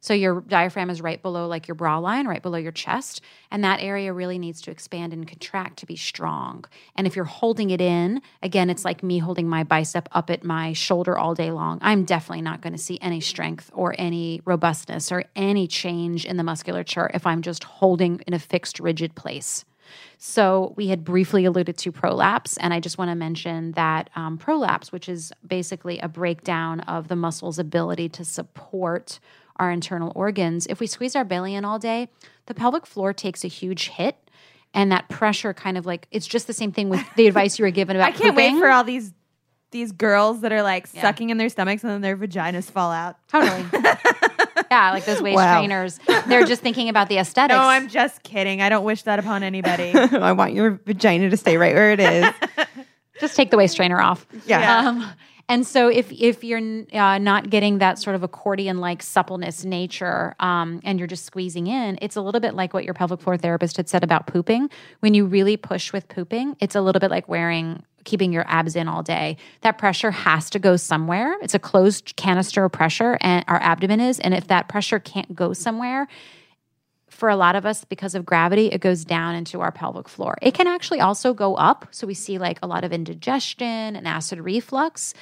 So your diaphragm is right below like your bra line, right below your chest. And that area really needs to expand and contract to be strong. And if you're holding it in, again, it's like me holding my bicep up at my shoulder all day long. I'm definitely not going to see any strength or any robustness or any change in the musculature if I'm just holding in a fixed, rigid place. So we had briefly alluded to prolapse, and I just want to mention that um, prolapse, which is basically a breakdown of the muscle's ability to support our internal organs. If we squeeze our belly in all day, the pelvic floor takes a huge hit, and that pressure kind of like it's just the same thing with the advice you were given about. [laughs] i can't wait for all these these girls that are like sucking in their stomachs and then their vaginas fall out totally. [laughs] Yeah, like those waist Wow. trainers. They're just thinking about the aesthetics. No, I'm just kidding. I don't wish that upon anybody. [laughs] I want your vagina to stay right where it is. just take the waist trainer off. Yeah. Um, and so if if you're uh, not getting that sort of accordion like suppleness nature, um, and you're just squeezing in, it's a little bit like what your pelvic floor therapist had said about pooping. When you really push with pooping, it's a little bit like wearing keeping your abs in all day. That pressure has to go somewhere. It's a closed canister of pressure, and our abdomen is. And if that pressure can't go somewhere, for a lot of us, because of gravity, it goes down into our pelvic floor. It can actually also go up. So we see like a lot of indigestion and acid reflux.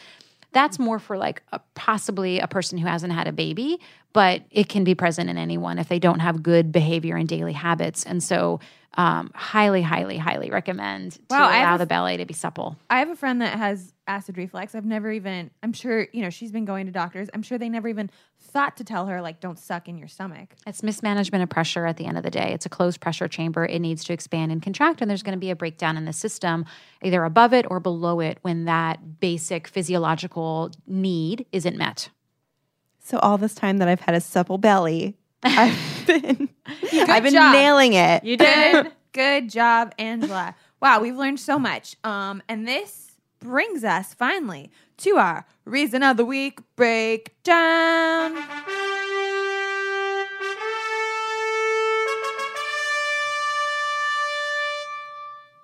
That's more for like a, possibly a person who hasn't had a baby, but it can be present in anyone if they don't have good behavior and daily habits. And so, um, highly, highly, highly recommend to Wow, I allow a the belly to be supple. I have a friend that has acid reflux. I've never even, I'm sure, you know, she's been going to doctors. I'm sure they never even thought to tell her, like, don't suck in your stomach. It's mismanagement of pressure at the end of the day. It's a closed pressure chamber. It needs to expand and contract, and there's going to be a breakdown in the system, either above it or below it, when that basic physiological need isn't met. So all this time that I've had a supple belly, [laughs] I've been I've been job. nailing it. You did. [laughs] good job, Angela. Wow, we've learned so much. Um, and this brings us finally to our reason of the week breakdown.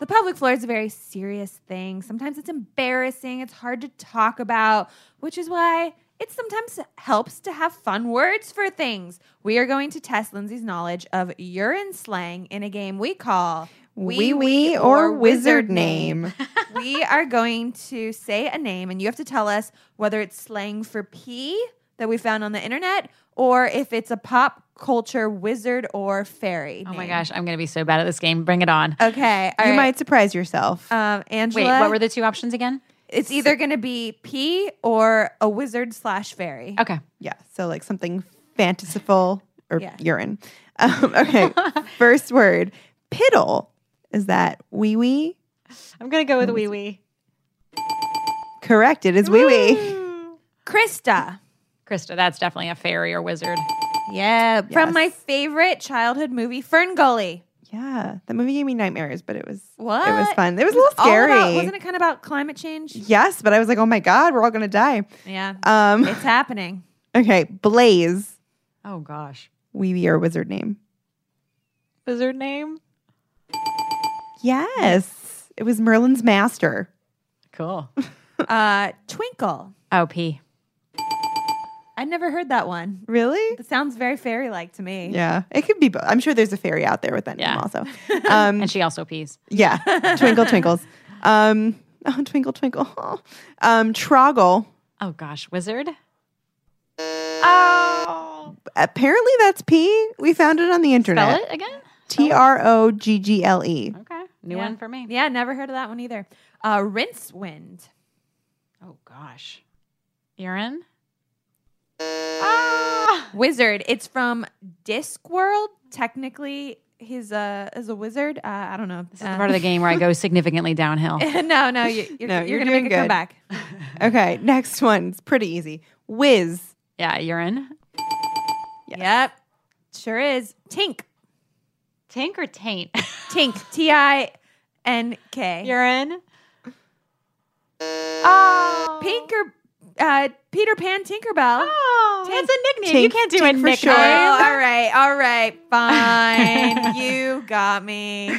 The pelvic floor is a very serious thing. Sometimes it's embarrassing, it's hard to talk about, which is why it sometimes helps to have fun words for things. We are going to test Lindsey's knowledge of urine slang in a game we call Wee wee or wizard name. [laughs] [laughs] we are going to say a name, and you have to tell us whether it's slang for pee that we found on the internet or if it's a pop culture wizard or fairy. Oh my name. gosh, I'm going to be so bad at this game. Bring it on. Okay. all You right. might surprise yourself. Um, Angela. Wait, what were the two options again? It's either going to be pee or a wizard slash fairy. Okay. yeah. So like something fantastical or Yeah. urine. [laughs] Um, okay. First word. Piddle. Is that wee wee? I'm going to go with wee wee. Correct. It is wee wee. Crysta. Crysta, that's definitely a fairy or wizard. Yeah. From Yes. my favorite childhood movie, FernGully. Yeah. The movie gave me nightmares, but it was What? it was fun. It was a little all scary. about- wasn't it kind of about climate change? Yes, but I was like, oh my God, we're all gonna die. Yeah. Um it's happening. [laughs] okay. Blaise. Oh gosh. Wee wee or wizard name. Wizard name? Yes. It was Merlin's master. Cool. [laughs] Uh, Twinkle. Oh, P. I never heard that one. Really? That sounds very fairy like to me. Yeah. It could be both. I'm sure there's a fairy out there with that Yeah. name also. [laughs] Um And she also pees. yeah. Twinkle twinkles. Um [laughs] oh twinkle twinkle. Um troggle. Oh gosh, wizard? Oh. Apparently that's P. We found it on the internet. Spell internet. it again? T R O G G L E. Okay. New Yeah. one for me. Yeah, never heard of that one either. Uh, Rincewind. Oh gosh. Urine? Wizard. It's from Discworld. Technically, he's a is a wizard. Uh, I don't know. This is the part of the game where I go [laughs] significantly downhill. [laughs] no, no, you, you're, No, you're, you're gonna doing make a good. comeback. [laughs] Okay, next one. It's pretty easy. Whiz. Yeah, urine. Yep, sure is. Tink, Tink or taint? Tink, T I N K. urine. Oh, Pink or uh, Peter Pan Tinkerbell. Oh, Tink. that's a nickname. you can't do Tink a for nickname. sure. Oh, all [laughs] right, all right, fine. [laughs] you got me.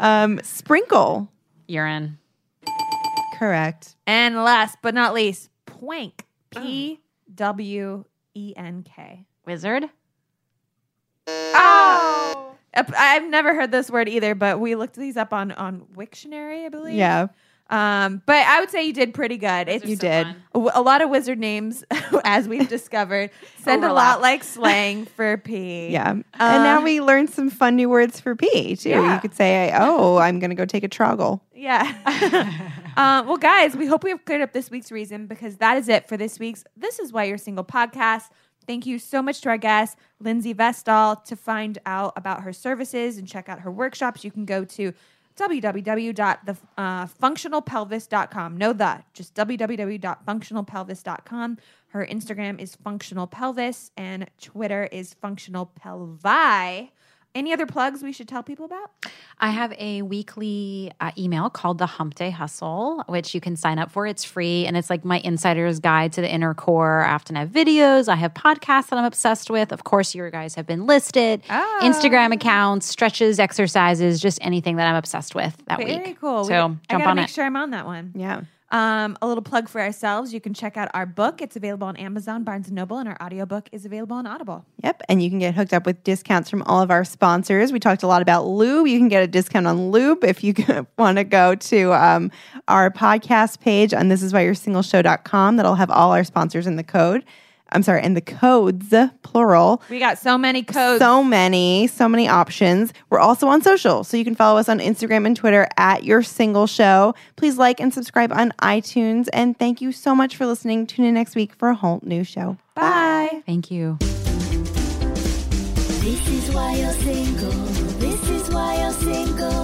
Um, sprinkle. Urine. Correct. And last but not least, Pwenk. P W E N K. Wizard. Oh. I've never heard this word either, but we looked these up on on Wiktionary, I believe. Yeah. Um, but I would say you did pretty good. It's You did. a, a lot of wizard names, [laughs] as we've discovered, [laughs] sound a lot like slang for P. Yeah. and now we learned some fun new words for P too. Yeah. You could say, "Oh, I'm going to go take a troggle." Yeah. [laughs] uh, well, guys, we hope we have cleared up this week's reason because that is it for this week's This Is Why You're Single podcast. Thank you so much to our guest, Lindsey Vestal. To find out about her services and check out her workshops, you can go to www.thefunctionalpelvis.com. Uh, no the, just www.functionalpelvis.com. Her Instagram is functionalpelvis and Twitter is functional pelvi. Any other plugs we should tell people about? I have a weekly uh, email called the Hump Day Hustle, which you can sign up for. It's free and it's like my insider's guide to the inner core. I often have videos, I have podcasts that I'm obsessed with. Of course, your guys have been listed, Ah. Instagram accounts, stretches, exercises, just anything that I'm obsessed with that Very week. cool. We- So I jump gotta on make it. sure I'm on that one. Yeah. Um, a little plug for ourselves. You can check out our book. It's available on Amazon, Barnes & Noble, and our audiobook is available on Audible. Yep. And you can get hooked up with discounts from all of our sponsors. We talked a lot about lube. You can get a discount on lube if you [laughs] want to go to um, our podcast page on thisiswhyyou'resingleshow.com. That'll have all our sponsors in the code. I'm sorry, and the codes, plural. We got so many codes. So many, so many options. We're also on social, so you can follow us on Instagram and Twitter at Your Single Show. Please like and subscribe on iTunes. And thank you so much for listening. Tune in next week for a whole new show. Bye. Thank you. This is why you're single. This is why you're single.